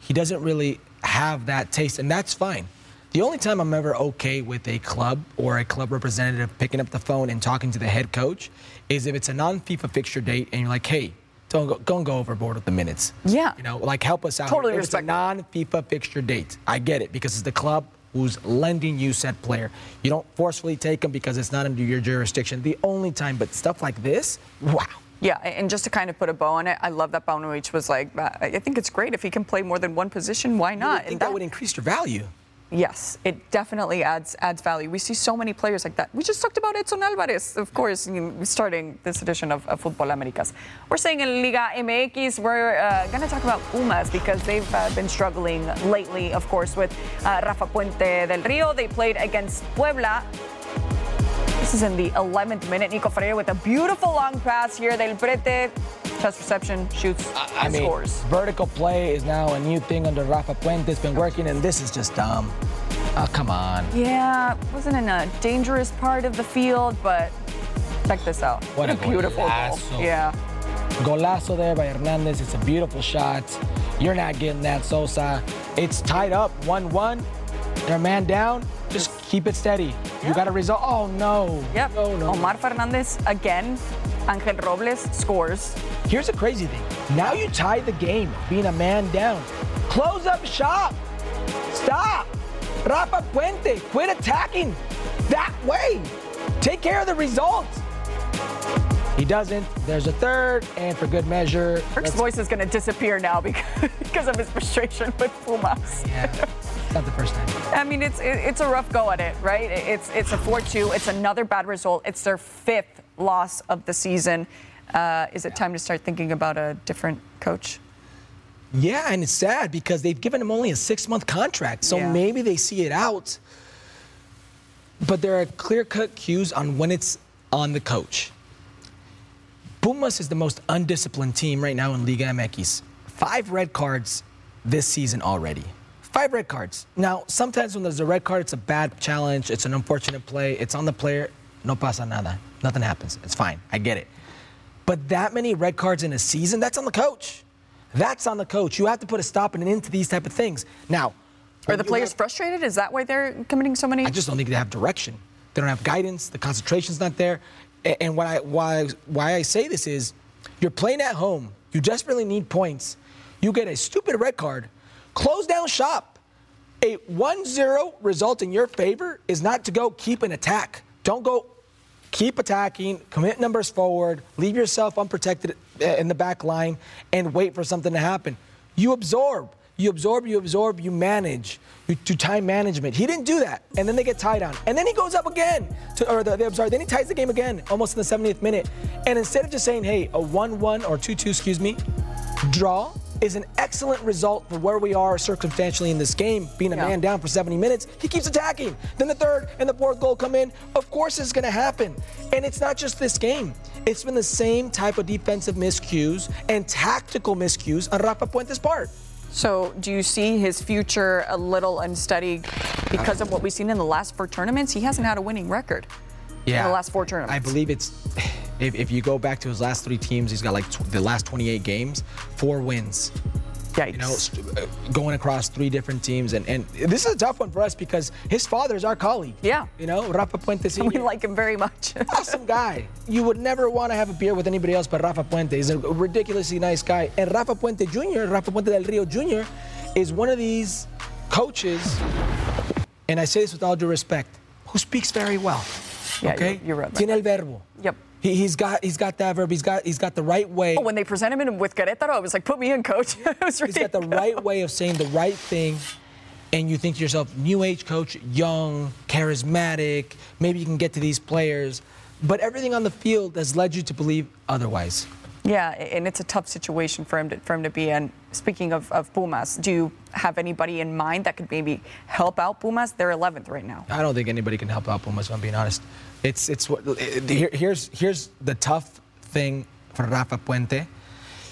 He doesn't really have that taste, and that's fine. The only time I'm ever okay with a club or a club representative picking up the phone and talking to the head coach is if it's a non FIFA fixture date and you're like, hey, don't go, don't go overboard with the minutes. Yeah. You know, like help us out. Totally it's a respect that. non-FIFA fixture date, I get it because it's the club who's lending you said player. You don't forcefully take them because it's not under your jurisdiction. The only time, but stuff like this, wow. Yeah, and just to kind of put a bow on it, I love that Paunovic was like, uh, I think it's great if he can play more than one position. Why not? I not? think And that would increase your value. Yes, it definitely adds adds value. We see so many players like that. We just talked about Edson Alvarez, of course, you starting this edition of, of Futbol Americas. We're saying in Liga MX, we're uh, going to talk about Pumas because they've uh, been struggling lately, of course, with uh, Rafa Puente del Rio. They played against Puebla. This is in the 11th minute. Nico Freire with a beautiful long pass here. Del Prete, chest reception, shoots, I and mean, scores. vertical play is now a new thing under Rafa Puente. It's been working, and this is just dumb. Oh, come on. Yeah, wasn't in a dangerous part of the field, but check this out. What a beautiful goal. Yeah. Golazo there by Hernandez. It's a beautiful shot. You're not getting that, Sosa. It's tied up 1 1. They're man down. Just keep it steady. You got a result. Oh, no. Yep. No, no. Omar Fernandez again. Angel Robles scores. Here's a crazy thing. Now you tie the game being a man down. Close up shop. Stop. Rafa Puente, quit attacking that way. Take care of the result. He doesn't. There's a third, and for good measure. Herc's voice is going to disappear now because, because of his frustration with Pumas. Yeah, not the first time. I mean, it's it, it's a rough go at it, right? It's it's a 4-2. It's another bad result. It's their fifth loss of the season. Uh, is it time to start thinking about a different coach? Yeah, and it's sad because they've given him only a six month contract. So Yeah. maybe they see it out. But there are clear cut cues on when it's on the coach. Pumas is the most undisciplined team right now in Liga MX. Five red cards this season already. Five red cards. Now, sometimes when there's a red card, it's a bad challenge, it's an unfortunate play, it's on the player, no pasa nada. Nothing happens. It's fine. I get it. But that many red cards in a season, that's on the coach. That's on the coach. You have to put a stop and an end to these type of things. Now, Are the players have- frustrated? Is that why they're committing so many? I just don't think they have direction. They don't have guidance. The concentration's not there. And what I, why, why I say this is you're playing at home. You desperately need points. You get a stupid red card. Close down shop. A 1 0 result in your favor is not to go keep an attack. Don't go keep attacking, commit numbers forward, leave yourself unprotected in the back line, and wait for something to happen. You absorb. You absorb, you absorb, you manage. You do time management. He didn't do that. And then they get tied on. And then he goes up again. To, or the, I'm sorry, then he ties the game again, almost in the 70th minute. And instead of just saying, hey, a 1 1 or 2 2, excuse me, draw is an excellent result for where we are circumstantially in this game, being a Yeah. man down for 70 minutes. He keeps attacking. Then the third and the fourth goal come in. Of course, it's going to happen. And it's not just this game. It's been the same type of defensive miscues and tactical miscues on Rafa Puente's part. So, do you see his future a little unsteady because of what we've seen in the last four tournaments? He hasn't had a winning record yeah. in the last four tournaments. I believe it's, if, if you go back to his last three teams, he's got like tw- the last 28 games, four wins. Yikes. you know, st- uh, going across three different teams. And, and this is a tough one for us because his father is our colleague. Yeah. You know, Rafa Puente we Sr. like him very much. awesome guy. You would never want to have a beer with anybody else but Rafa Puente. He's a ridiculously nice guy. And Rafa Puente Jr., Rafa Puente del Rio Jr., is one of these coaches, and I say this with all due respect, who speaks very well. Yeah, okay? you're- you're right Tiene el verbo. He, he's got he's got that verb. He's got he's got the right way. Oh, when they presented him with Querétaro, I was like, put me in, coach. He's got the right way of saying the right thing, and you think to yourself, new age coach, young, charismatic, maybe you can get to these players. But everything on the field has led you to believe otherwise. Yeah, and it's a tough situation for him to, for him to be in. Speaking of, of Pumas, do you have anybody in mind that could maybe help out Pumas? They're 11th right now. I don't think anybody can help out Pumas, if I'm being honest. It's it's what it- here, here's here's the tough thing for Rafa Puente.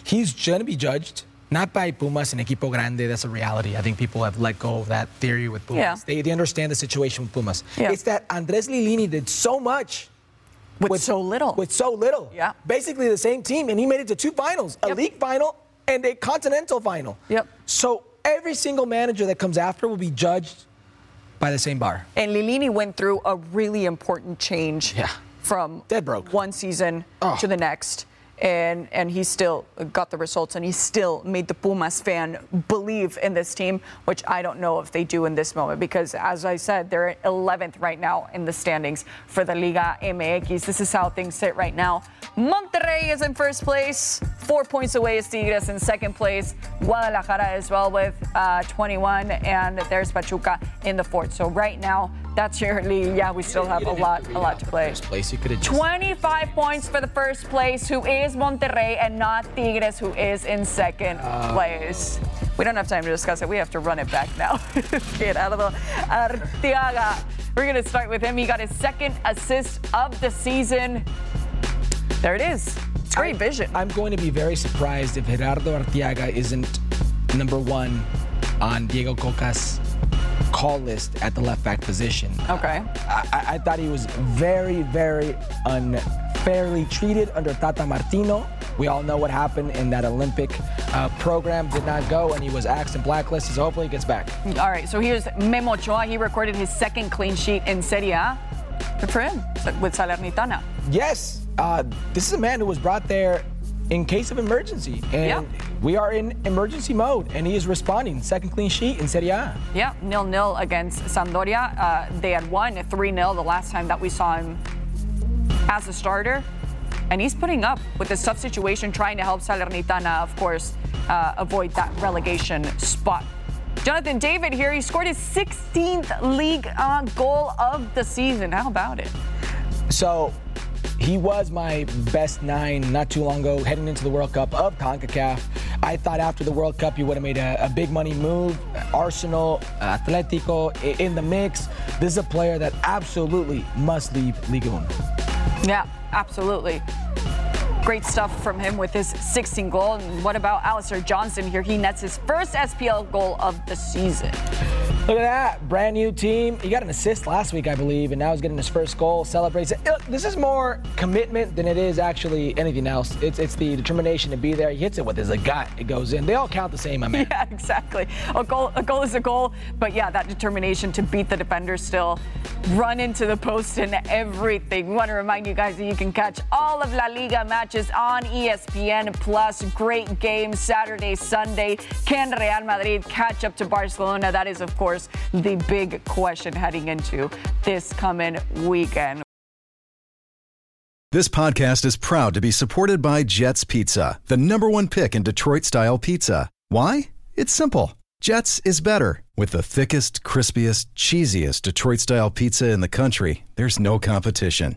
He's gonna be judged not by Pumas and Equipo Grande. That's a reality. I think people have let go of that theory with Pumas. Yeah. They, they understand the situation with Pumas. Yeah. It's that Andres Lillini did so much With, so little. with so little. Yeah. Basically the same team, and he made it to two finals: a league final and a continental final. Yep. So every single manager that comes after will be judged by the same bar. And Lillini went through a really important change Yeah. from Dead broke. one season Oh. to the next. And and he still got the results and he still made the Pumas fan believe in this team, which I don't know if they do in this moment because as I said, they're 11th right now in the standings for the Liga MX. This is how things sit right now. Monterrey is in first place, four points away is Tigres in second place. Guadalajara as well with uh, 21, and there's Pachuca in the fourth. So right now, that's your league. Yeah, we still have a lot, a lot to play. First place, you could have 25 points for the first place, who is Monterrey, and not Tigres, who is in second uh, place. We don't have time to discuss it. We have to run it back now. Gerardo Arteaga. We're going to start with him. He got his second assist of the season. There it is. It's great I- vision. I'm going to be very surprised if Gerardo Arteaga isn't number one on Diego Cocca's call list at the left back position. Okay. I, I- I thought he was very, very unfairly treated under Tata Martino. We all know what happened in that Olympic uh, program. Did not go, and he was axed and blacklisted. So hopefully he gets back. All right, so here's Memo Ochoa. He recorded his second clean sheet in Serie A. Good for him with Salernitana. Yes, uh, this is a man who was brought there in case of emergency, and Yeah. we are in emergency mode, and he is responding. Second clean sheet in Serie A. Yeah, nil nil against Sampdoria. Uh, they had won 3 0 the last time that we saw him as a starter. And he's putting up with this tough situation, trying to help Salernitana, of course, uh, avoid that relegation spot. Jonathan David here, he scored his 16th league uh, goal of the season. How about it? So he was my best nine not too long ago, heading into the World Cup of CONCACAF. I thought after the World Cup, you would have made a, a big money move. Arsenal, Atletico in the mix. This is a player that absolutely must leave Ligue 1. Yeah, absolutely. Great stuff from him with his 16 goal. And what about Alistair Johnston here? He nets his first SPL goal of the season. Look at that, brand new team. He got an assist last week, I believe, and now he's getting his first goal. Celebrates it. This is more commitment than it is actually anything else. It's it's the determination to be there. He hits it with his gut. It goes in. They all count the same, I mean. Yeah, exactly. A goal, a goal is a goal, but yeah, that determination to beat the defender still, run into the post and everything. We want to remind you guys that you can catch all of La Liga matches on E ESPN Plus. Great games Saturday, Sunday. Can Real Madrid catch up to Barcelona? That is, of course, the big question heading into this coming weekend. This podcast is proud to be supported by Jets Pizza, the number one pick in Detroit style pizza. Why? It's simple. Jets is better. With the thickest, crispiest, cheesiest Detroit style pizza in the country, there's no competition.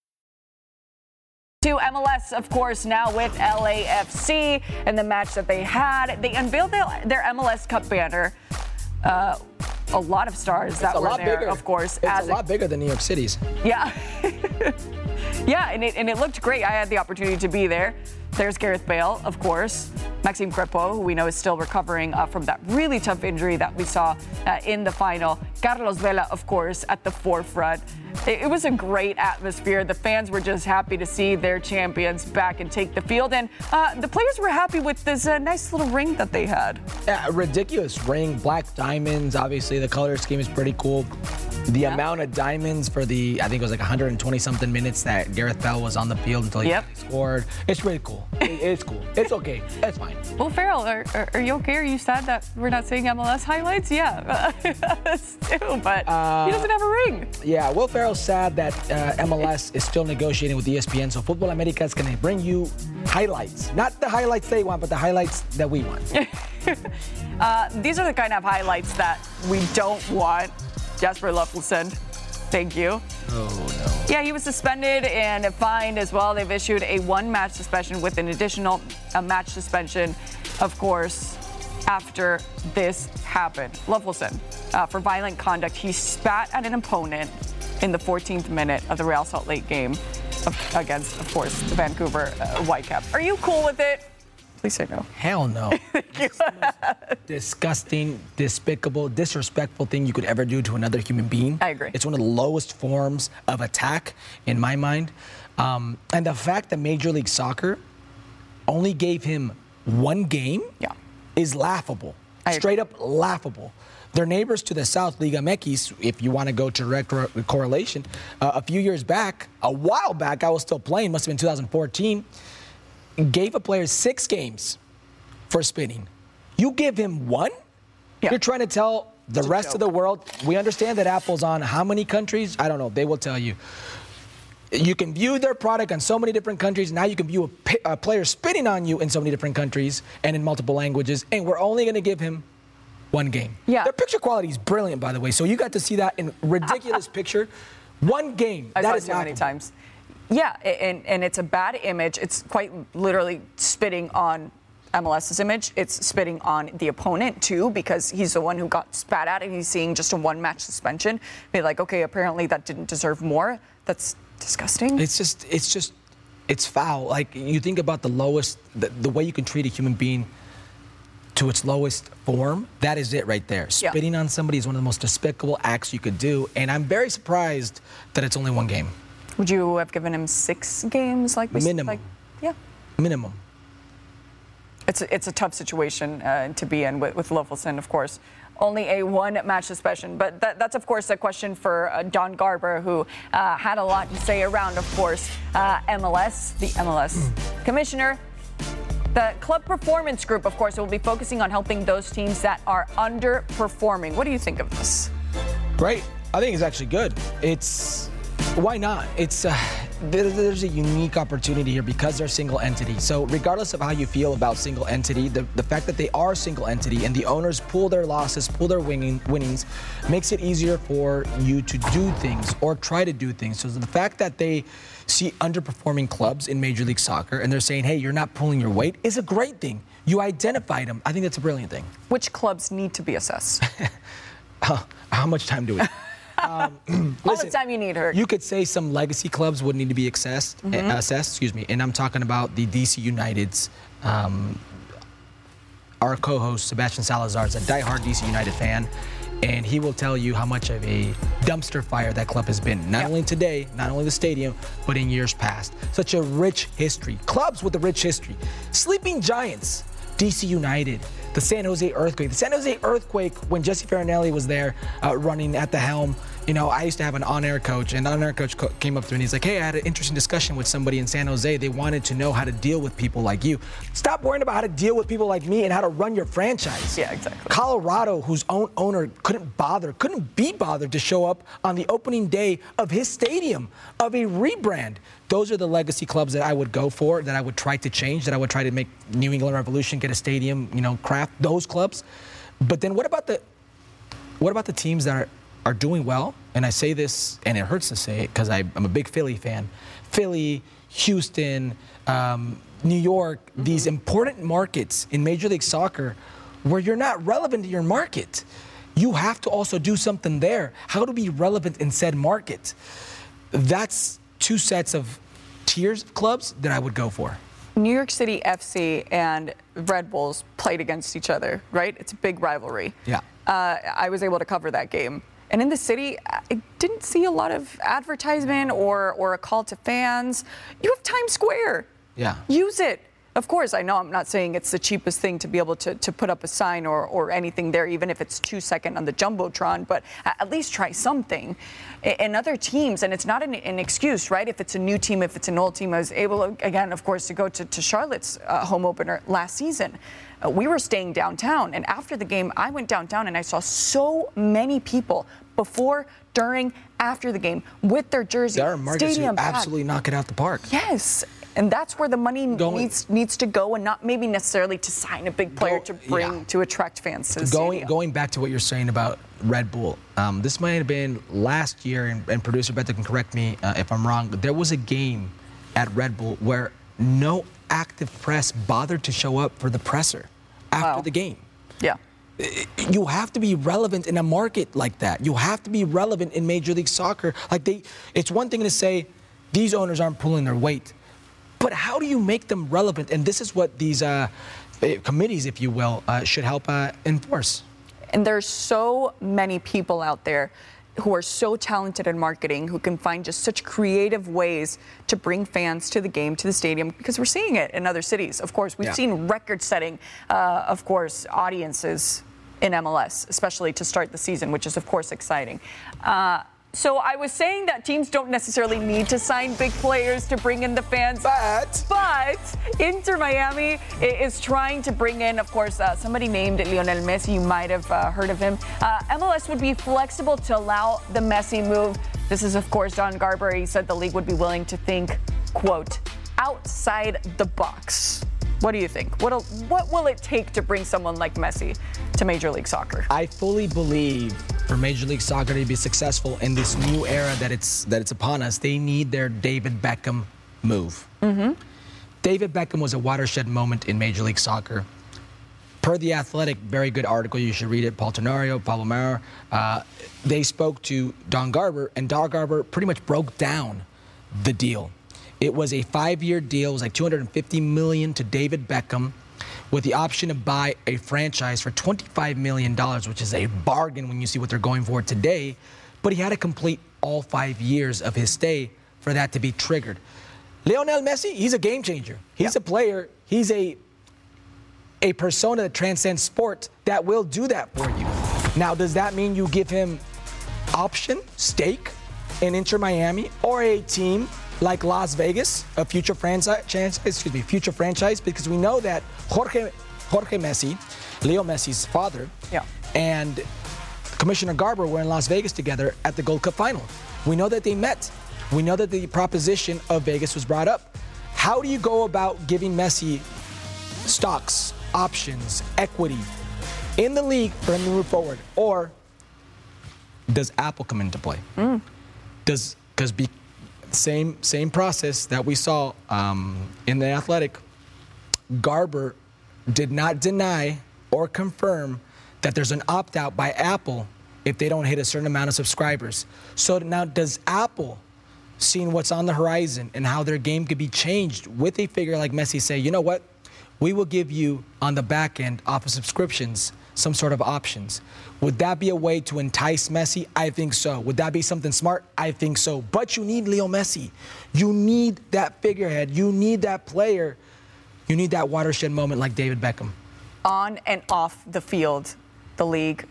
To MLS, of course, now with LAFC and the match that they had. They unveiled their, their MLS Cup banner. Uh, a lot of stars that It's a were lot there, bigger. of course. It's as a lot bigger than New York City's. Yeah. yeah, and it, and it looked great. I had the opportunity to be there. There's Gareth Bale, of course. Maxime Crepeau, who we know is still recovering uh, from that really tough injury that we saw uh, in the final. Carlos Vela, of course, at the forefront. It, it was a great atmosphere. The fans were just happy to see their champions back and take the field. And uh, the players were happy with this uh, nice little ring that they had. Yeah, a ridiculous ring, black diamonds. Obviously, the color scheme is pretty cool. The amount of diamonds for the, I think it was like 120 something minutes that Gareth Bale was on the field until he Yep. scored. It's really cool. It- it's cool. It's okay. It's fine. Well, Ferrell, are, are, are you okay? Are you sad that we're not seeing MLS highlights? Yeah, us too, but he doesn't have a ring. Yeah, Will Ferrell's sad that uh, MLS is still negotiating with ESPN, so Futbol America is going to bring you highlights. Not the highlights they want, but the highlights that we want. Uh, these are the kind of highlights that we don't want Jasper Löffelsend. Thank you. Oh Yeah, he was suspended and fined as well. They've issued a one-match suspension with an additional a match suspension, of course, after this happened. Loffelson, uh, for violent conduct, he spat at an opponent in the 14th minute of the Real Salt Lake game against, of course, the Vancouver uh, Whitecaps. Are you cool with it? Please say no. Hell no. It's the most disgusting, despicable, disrespectful thing you could ever do to another human being. I agree. It's one of the lowest forms of attack in my mind. Um, and the fact that Major League Soccer only gave him one game Yeah. is laughable. I agree. Straight up laughable. Their neighbors to the south, Liga MX, if you want to go to direct cor- correlation, uh, a few years back, a while back, I was still playing, must have been 2014, gave a player six games for spinning. You give him one? Yeah. You're trying to tell the rest of the world. We understand that Apple's on how many countries? I don't know. They will tell you. You can view their product on so many different countries. Now you can view a, a player spinning on you in so many different countries and in multiple languages. And we're only going to give him one game. Yeah. Their picture quality is brilliant, by the way. So you got to see that in ridiculous picture. One game. I that is too many times. Yeah, and, and it's a bad image. It's quite literally spitting on MLS's image. It's spitting on the opponent too, because he's the one who got spat at, and he's seeing just a one-match suspension. Be like, okay, apparently that didn't deserve more. That's disgusting. It's just, it's just, it's foul. Like you think about the lowest, the, the way you can treat a human being to its lowest form. That is it right there. Yeah. Spitting on somebody is one of the most despicable acts you could do, and I'm very surprised that it's only one game, Would you have given him six games like we Minimum. Like, yeah. minimum. It's a, it's a tough situation uh, to be in with, with Löffelsend, of course. Only a one match suspension. But that, that's, of course, a question for uh, Don Garber, who uh, had a lot to say around, of course, uh, MLS, the MLS commissioner. The club performance group, of course, will be focusing on helping those teams that are underperforming. What do you think of this? Great. I think it's actually good. It's why not? It's uh, there's a unique opportunity here because they're single entity. So regardless of how you feel about single entity, the, the fact that they are single entity and the owners pull their losses, pull their winning, winnings, makes it easier for you to do things or try to do things. So the fact that they see underperforming clubs in Major League Soccer and they're saying, "Hey, you're not pulling your weight," is a great thing. You identified them. I think that's a brilliant thing. Which clubs need to be assessed? How much time do we? All the time you need her. You could say some legacy clubs would need to be assessed, Mm-hmm. uh, assessed, excuse me, and I'm talking about the DC United's. Um, our co-host Sebastian Salazar is a diehard DC United fan, and he will tell you how much of a dumpster fire that club has been. Not Yeah. only today, not only the stadium, but in years past. Such a rich history. Clubs with a rich history. Sleeping Giants, DC United, the San Jose Earthquake. The San Jose Earthquake, when Jesse Fioranelli was there uh, running at the helm, you know, I used to have an on-air coach, and on-air coach co- came up to me and he's like, "Hey, I had an interesting discussion with somebody in San Jose. They wanted to know how to deal with people like you. Stop worrying about how to deal with people like me and how to run your franchise." Yeah, exactly. Colorado, whose own owner couldn't bother, couldn't be bothered to show up on the opening day of his stadium of a rebrand. Those are the legacy clubs that I would go for, that I would try to change, that I would try to make New England Revolution get a stadium, you know, craft those clubs. But then what about the what about the teams that are, are doing well? And I say this, and it hurts to say it because I'm a big Philly fan. Philly, Houston, um, New York, these important markets in Major League Soccer where you're not relevant to your market. You have to also do something there. How to be relevant in said market. That's two sets of tiers of clubs that I would go for. New York City FC and Red Bulls played against each other, right? It's a big rivalry. Yeah. Uh, I was able to cover that game. And in the city, I didn't see a lot of advertisement or, or a call to fans. You have Times Square. Yeah. Use it. Of course, I know I'm not saying it's the cheapest thing to be able to, to put up a sign or, or anything there, even if it's two second on the Jumbotron, but at least try something. And other teams, and it's not an, an excuse, right? If it's a new team, if it's an old team, I was able, again, of course, to go to, to Charlotte's uh, home opener last season. Uh, we were staying downtown, and after the game, I went downtown and I saw so many people before, during, after the game with their jerseys. There are markets who stadium absolutely knock it out the park. Yes. And that's where the money Going- needs needs to go, and not maybe necessarily to sign a big player Go- to bring yeah. to attract fans to the going stadium. going back to what you're saying about Red Bull, um, this might have been last year, and, and producer Beto can correct me uh, if I'm wrong. There was a game at Red Bull where no active press bothered to show up for the presser after Wow. the game. yeah. You have to be relevant in a market like that. You have to be relevant in Major League Soccer. Like they, it's one thing to say these owners aren't pulling their weight, but how do you make them relevant? And this is what these uh, eh, committees, if you will, uh, should help uh, enforce. And there's so many people out there who are so talented in marketing who can find just such creative ways to bring fans to the game, to the stadium, because we're seeing it in other cities. Of course, we've Yeah. seen record setting, uh, of course, audiences in MLS, especially to start the season, which is, of course, exciting. Uh, so I was saying that teams don't necessarily need to sign big players to bring in the fans. But- But Inter Miami is trying to bring in, of course, uh, somebody named Lionel Messi. You might have uh, heard of him. Uh, MLS would be flexible to allow the Messi move. This is, of course, Don Garber. He said the league would be willing to think, quote, outside the box. What do you think? What'll, what will it take to bring someone like Messi to Major League Soccer? I fully believe for Major League Soccer to be successful in this new era that it's that it's upon us, they need their David Beckham move. David Beckham was a watershed moment in Major League Soccer. Per the Athletic, very good article. You should read it. Paul Tenorio, Pablo Maurer. Uh, they spoke to Don Garber, and Don Garber pretty much broke down the deal. It was a five-year deal. It was like 250 million to David Beckham, with the option to buy a franchise for 25 million dollars, which is a bargain when you see what they're going for today. But he had to complete all five years of his stay for that to be triggered. Lionel Messi, he's a game changer. He's a player. He's a a persona that transcends sport that will do that for you. Now, does that mean you give him option, stake in Inter Miami or a team like Las Vegas, a future franchise, chance, excuse me, future franchise? Because we know that Jorge, Jorge Messi, Leo Messi's father, Yeah. and Commissioner Garber were in Las Vegas together at the Gold Cup final. We know that they met. We know that the proposition of Vegas was brought up. How do you go about giving Messi stocks, options, equity in the league for him to move forward? Or does Apple come into play? Mm. Does because be same same process that we saw um, in the Athletic. Garber did not deny or confirm that there's an opt out by Apple if they don't hit a certain amount of subscribers. So now, does Apple, seeing what's on the horizon and how their game could be changed with a figure like Messi, say, you know what? We will give you on the back end off of subscriptions some sort of options. Would that be a way to entice Messi? I think so. Would that be something smart? I think so. But you need Leo Messi. You need that figurehead. You need that player. You need that watershed moment like David Beckham. on and off the field, the league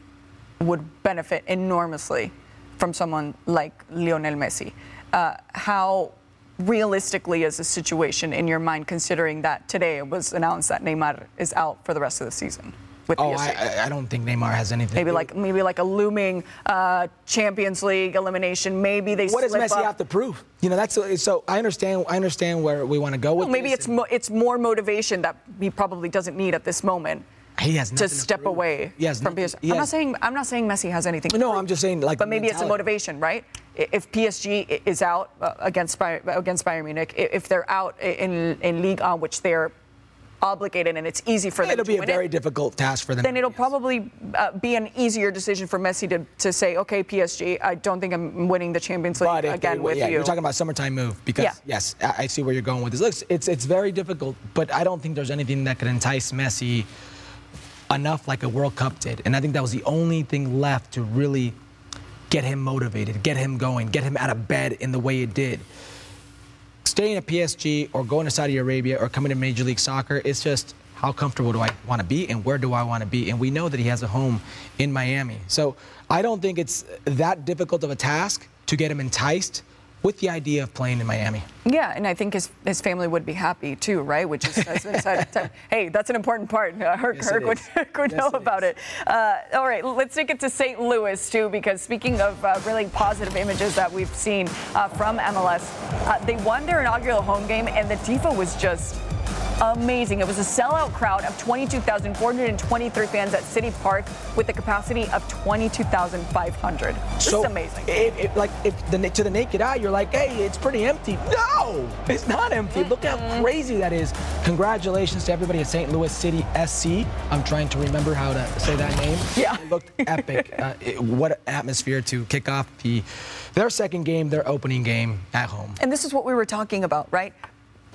would benefit enormously from someone like Lionel Messi. Uh, how realistically is the situation in your mind, considering that today it was announced that Neymar is out for the rest of the season with Oh, PSG? I, I- don't think Neymar has anything. maybe like maybe like a looming uh, Champions League elimination. Maybe they what does Messi up. have to prove? You know, that's so. I understand. I understand where we want to go with. Well, maybe it's mo- it's more motivation that he probably doesn't need at this moment. He has to step prove. away has from PSG. I'm not saying I'm not saying Messi has anything. to No, prove, I'm just saying, like, But maybe it's a motivation, right? If PSG is out uh, against Bayern, against Bayern Munich, if they're out in in League on which they're obligated and it's easy for them It'll to be a very it, difficult task for them. then it'll probably uh, be an easier decision for Messi to, to say, okay, PSG, I don't think I'm winning the Champions League again they- with yeah, you. You're talking about summertime move because Yeah. yes, I, I see where you're going with this. Looks, it's it's very difficult, but I don't think there's anything that could entice Messi enough like a World Cup did, and I think that was the only thing left to really get him motivated, get him going, get him out of bed in the way it did. Staying at PSG or going to Saudi Arabia or coming to Major League Soccer, it's just how comfortable do I want to be and where do I want to be? And we know that he has a home in Miami. So I don't think it's that difficult of a task to get him enticed with the idea of playing in Miami. Yeah, and I think his, his family would be happy too, right? Which is, as been said, hey, that's an important part. Uh, Herc, Yes, Herc would. Would Yes, know it about is. it. Uh, all right, let's take it to St. Louis too, because speaking of uh, really positive images that we've seen uh, from MLS, uh, they won their inaugural home game, and the Tifo was just amazing. It was a sellout crowd of 22,423 fans at City Park with a capacity of 22,500. This is amazing. If, if, like, if the, to the naked eye, you're like, hey, it's pretty empty. No, it's not empty. Look how crazy that is. Congratulations to everybody at St. Louis City SC. I'm trying to remember how to say that name. Yeah. It looked epic. Uh, it- what an atmosphere to kick off the their second game, their opening game at home. And this is what we were talking about, right?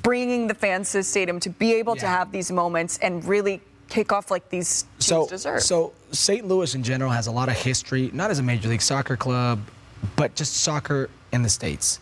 Bringing the fans to the stadium to be able to have these moments and really kick off like these teams so, deserve. So St. Louis in general has a lot of history, not as a major league soccer club, but just soccer in the states.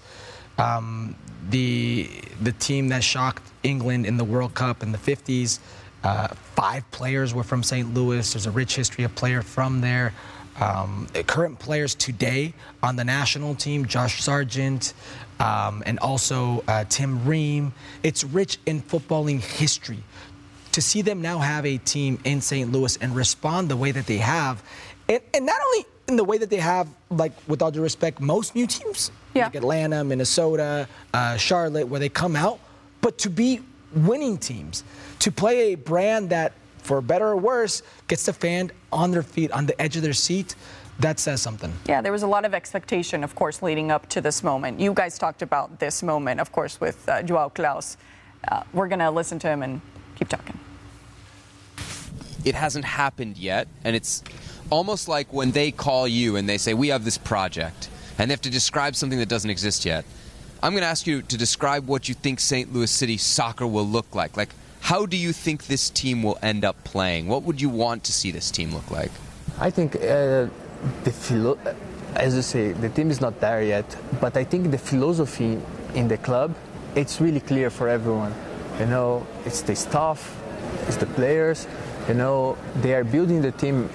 Um, the the team that shocked England in the World Cup in the 50s, uh, five players were from St. Louis. There's a rich history of player from there. Um, current players today on the national team, Josh Sargent, um, and also uh, Tim Ream. It's rich in footballing history to see them now have a team in St. Louis and respond the way that they have, and, and not only in the way that they have, like with all due respect, most new teams, Yeah. like Atlanta, Minnesota, uh, Charlotte, where they come out, but to be winning teams, to play a brand that, for better or worse, gets the fan on their feet, on the edge of their seat, that says something. yeah, there was a lot of expectation, of course, leading up to this moment. You guys talked about this moment, of course, with uh, João Klauss. Uh, we're going to listen to him and keep talking. it hasn't happened yet, and it's almost like when they call you and they say, We have this project, and they have to describe something that doesn't exist yet. I'm going to ask you to describe what you think St. Louis City soccer will look like. Like, how do you think this team will end up playing? What would you want to see this team look like? I think uh, the philo- as you say, the team is not there yet, but I think the philosophy in the club, it's really clear for everyone. You know, it's the staff, it's the players. You know, they are building the team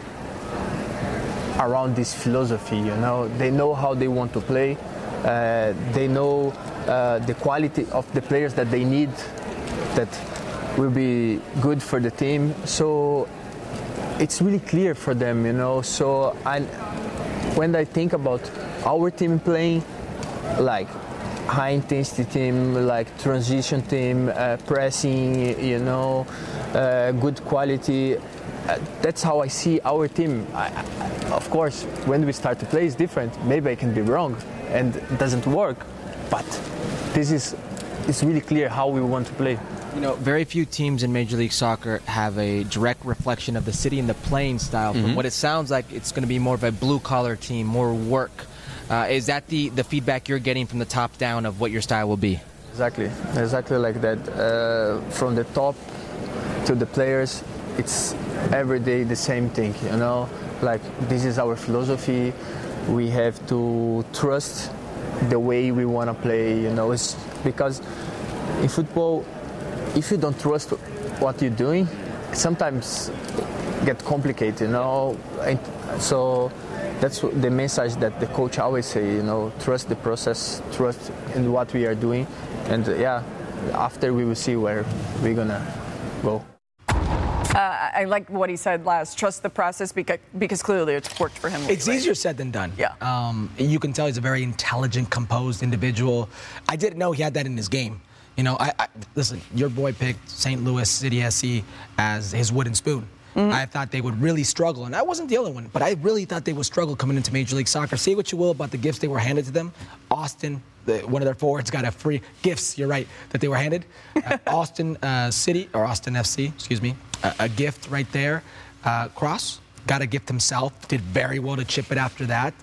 around this philosophy. You know, they know how they want to play. Uh, they know uh, the quality of the players that they need, that will be good for the team. So it's really clear for them, you know. So I, when I think about our team playing, like high intensity team, like transition team, uh, pressing, you know, uh, good quality. Uh, that's how I see our team. I, I, of course, when we start to play, it's different. Maybe I can be wrong, and it doesn't work. But this is, it's really clear how we want to play. You know, very few teams in Major League Soccer have a direct reflection of the city and the playing style. From what it sounds like, it's going to be more of a blue collar team, more work. Uh, is that the, the feedback you're getting from the top down of what your style will be? Exactly, exactly like that. Uh, from the top to the players, it's every day the same thing, you know. Like this is our philosophy. We have to trust the way we want to play, you know. It's because in football, if you don't trust what you're doing, sometimes get complicated, you know. And so that's the message that the coach always say, you know, trust the process, trust in what we are doing, and uh, yeah, after we will see where we're gonna go. Uh, I like what he said last. Trust the process because, because clearly it's worked for him. It's lately. easier said than done. Yeah. Um, you can tell he's a very intelligent, composed individual. I didn't know he had that in his game. You know, I, I listen. Your boy picked St. Louis City SC as his wooden spoon. I thought they would really struggle, and I wasn't the only one. But I really thought they would struggle coming into Major League Soccer. Say what you will about the gifts they were handed to them. Austin, the, one of their forwards, got a free gifts. You're right that they were handed. Uh, Austin uh, City or Austin FC, excuse me, a, a gift right there. Uh, Cross got a gift himself. Did very well to chip it after that.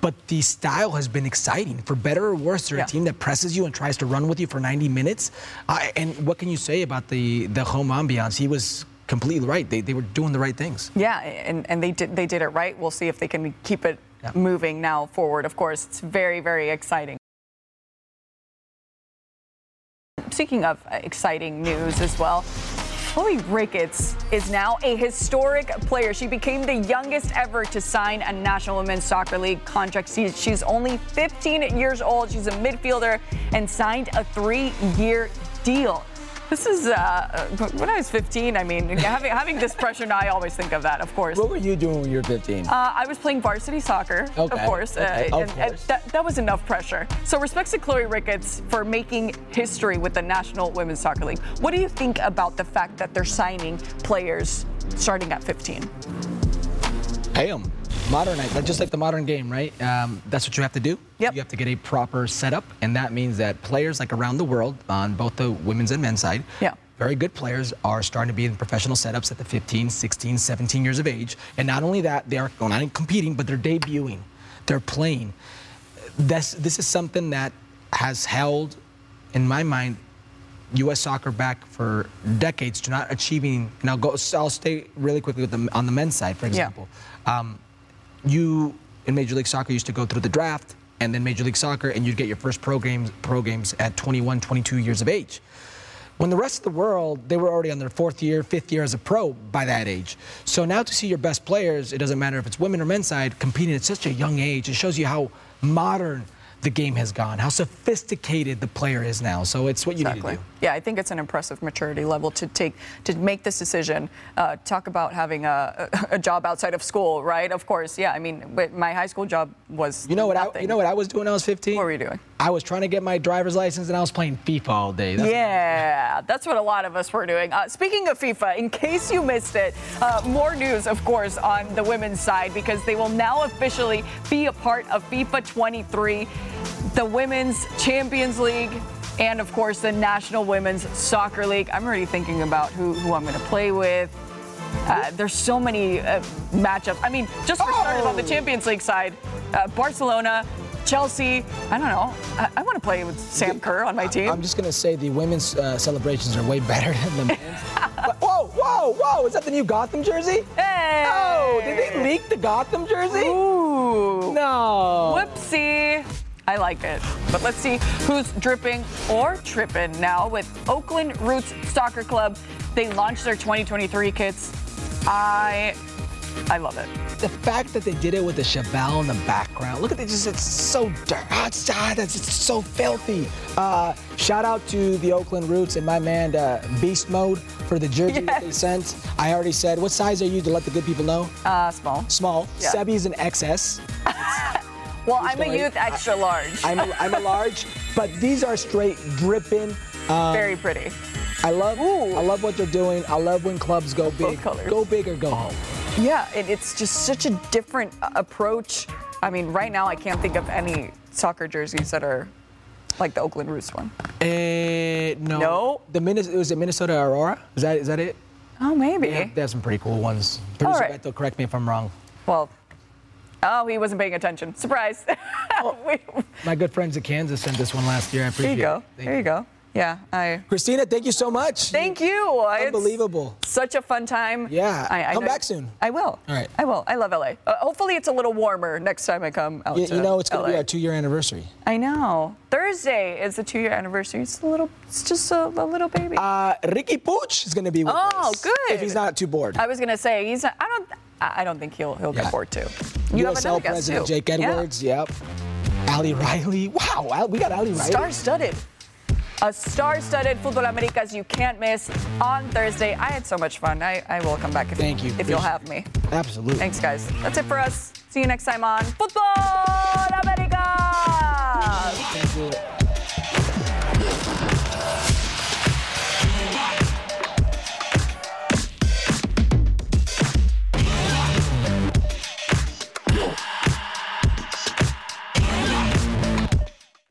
But the style has been exciting. For better or worse, they're Yeah. a team that presses you and tries to run with you for 90 minutes. I and what can you say about the the home ambiance? He was completely right. They, they were doing the right things. Yeah, and, and they did they did it right. We'll see if they can keep it Yeah. moving now forward. Of course, it's very very exciting. Speaking of uh, exciting news as well, Chloe Ricketts is now a historic player. She became the youngest ever to sign a National Women's Soccer League contract. She's only 15 years old. She's a midfielder and signed a three year deal. This is uh, when I was 15. I mean, having, having this pressure now, I always think of that, of course. What were you doing when you were 15? Uh, I was playing varsity soccer, Okay, of course. okay, uh, of and, course. and that, that was enough pressure. So, respects to Chloe Ricketts for making history with the National Women's Soccer League. What do you think about the fact that they're signing players starting at 15? Pay them. Modernize, like just like the modern game, right? Um, that's what you have to do. Yep. You have to get a proper setup, and that means that players like around the world, on both the women's and men's side, Yeah. very good players are starting to be in professional setups at the 15, 16, 17 years of age. And not only that, they are going not only competing, but they're debuting, they're playing. This, this is something that has held, in my mind, U.S. soccer back for decades to not achieving. Now, I'll go. I'll stay really quickly with the, on the men's side, for example. Um, you in Major League Soccer used to go through the draft and then Major League Soccer, and you'd get your first pro games, pro games at 21, 22 years of age. When the rest of the world, they were already on their fourth year, fifth year as a pro by that age. So now to see your best players, it doesn't matter if it's women or men's side, competing at such a young age, it shows you how modern the game has gone, how sophisticated the player is now. So it's what you need to do. Yeah, I think it's an impressive maturity level to take to make this decision. Uh, talk about having a, a job outside of school, right? Of course, yeah. I mean, my high school job was You know what? I, you know what I was doing when I was 15? What were you doing? I was trying to get my driver's license and I was playing FIFA all day. That's yeah, that's what a lot of us were doing. Uh, speaking of FIFA, in case you missed it, uh, more news, of course, on the women's side because they will now officially be a part of FIFA 23, the Women's Champions League. And of course, the National Women's Soccer League. I'm already thinking about who, who I'm going to play with. Uh, there's so many uh, matchups. I mean, just for starters, on the Champions League side, uh, Barcelona, Chelsea. I don't know. I, I want to play with Sam Kerr on my team. I'm just gonna say the women's uh, celebrations are way better than the men's. But- whoa, whoa, whoa! Is that the new Gotham jersey? Hey! Oh, did they leak the Gotham jersey? Ooh. No. Whoopsie. I like it. But let's see who's dripping or tripping now with Oakland Roots Soccer Club. They launched their 2023 kits. I I love it. The fact that they did it with the Chevelle in the background. Look at this, it's so. Ah, it's, ah, that's it's so filthy. Uh, shout out to the Oakland Roots and my man uh, Beast Mode for the jersey that they sent. I already said, what size are you to let the good people know? Uh, small. Small. Yeah. Sebi's an XS. Well, I'm a youth extra large. I'm a, I'm a large, but these are straight dripping. Um, Very pretty. I love Ooh. I love what they're doing. I love when clubs go big. colors. Go big or go home. Yeah, it, it's just such a different uh, approach. I mean, right now I can't think of any soccer jerseys that are like the Oakland Roots one. Eh, no. No? The Minnes- it was it Minnesota Aurora? Is that is that it? Oh, maybe. Yeah, they have some pretty cool ones. Producer right. Beto, correct me if I'm wrong. Well, oh, he wasn't paying attention. Surprise. We- My good friends at Kansas sent this one last year. I appreciate there you go. it. There you go. Yeah, I. Cristina, thank you so much. Thank you. It's Unbelievable. Such a fun time. Yeah. I, I Come back soon. I will. All right. I will. I love LA. Uh, hopefully, it's a little warmer next time I come out You, to you know, it's going to be our two-year anniversary. I know. Thursday is the two-year anniversary. It's a little. It's just a, a little baby. Uh, Ricky Pooch is going to be with us. Oh, good. If he's not too bored. I was gonna say he's. I don't. I don't think he'll he'll Yeah. get bored too. You have USL President. Jake Edwards. Yep. Ali Riley. Wow, we got Ali Riley. Star-studded. A star-studded Futbol Americas you can't miss on Thursday. I had so much fun. I, I will come back if, Thank you. if you'll have me. Absolutely. Thanks, guys. That's it for us. See you next time on Futbol Americas. Thank you.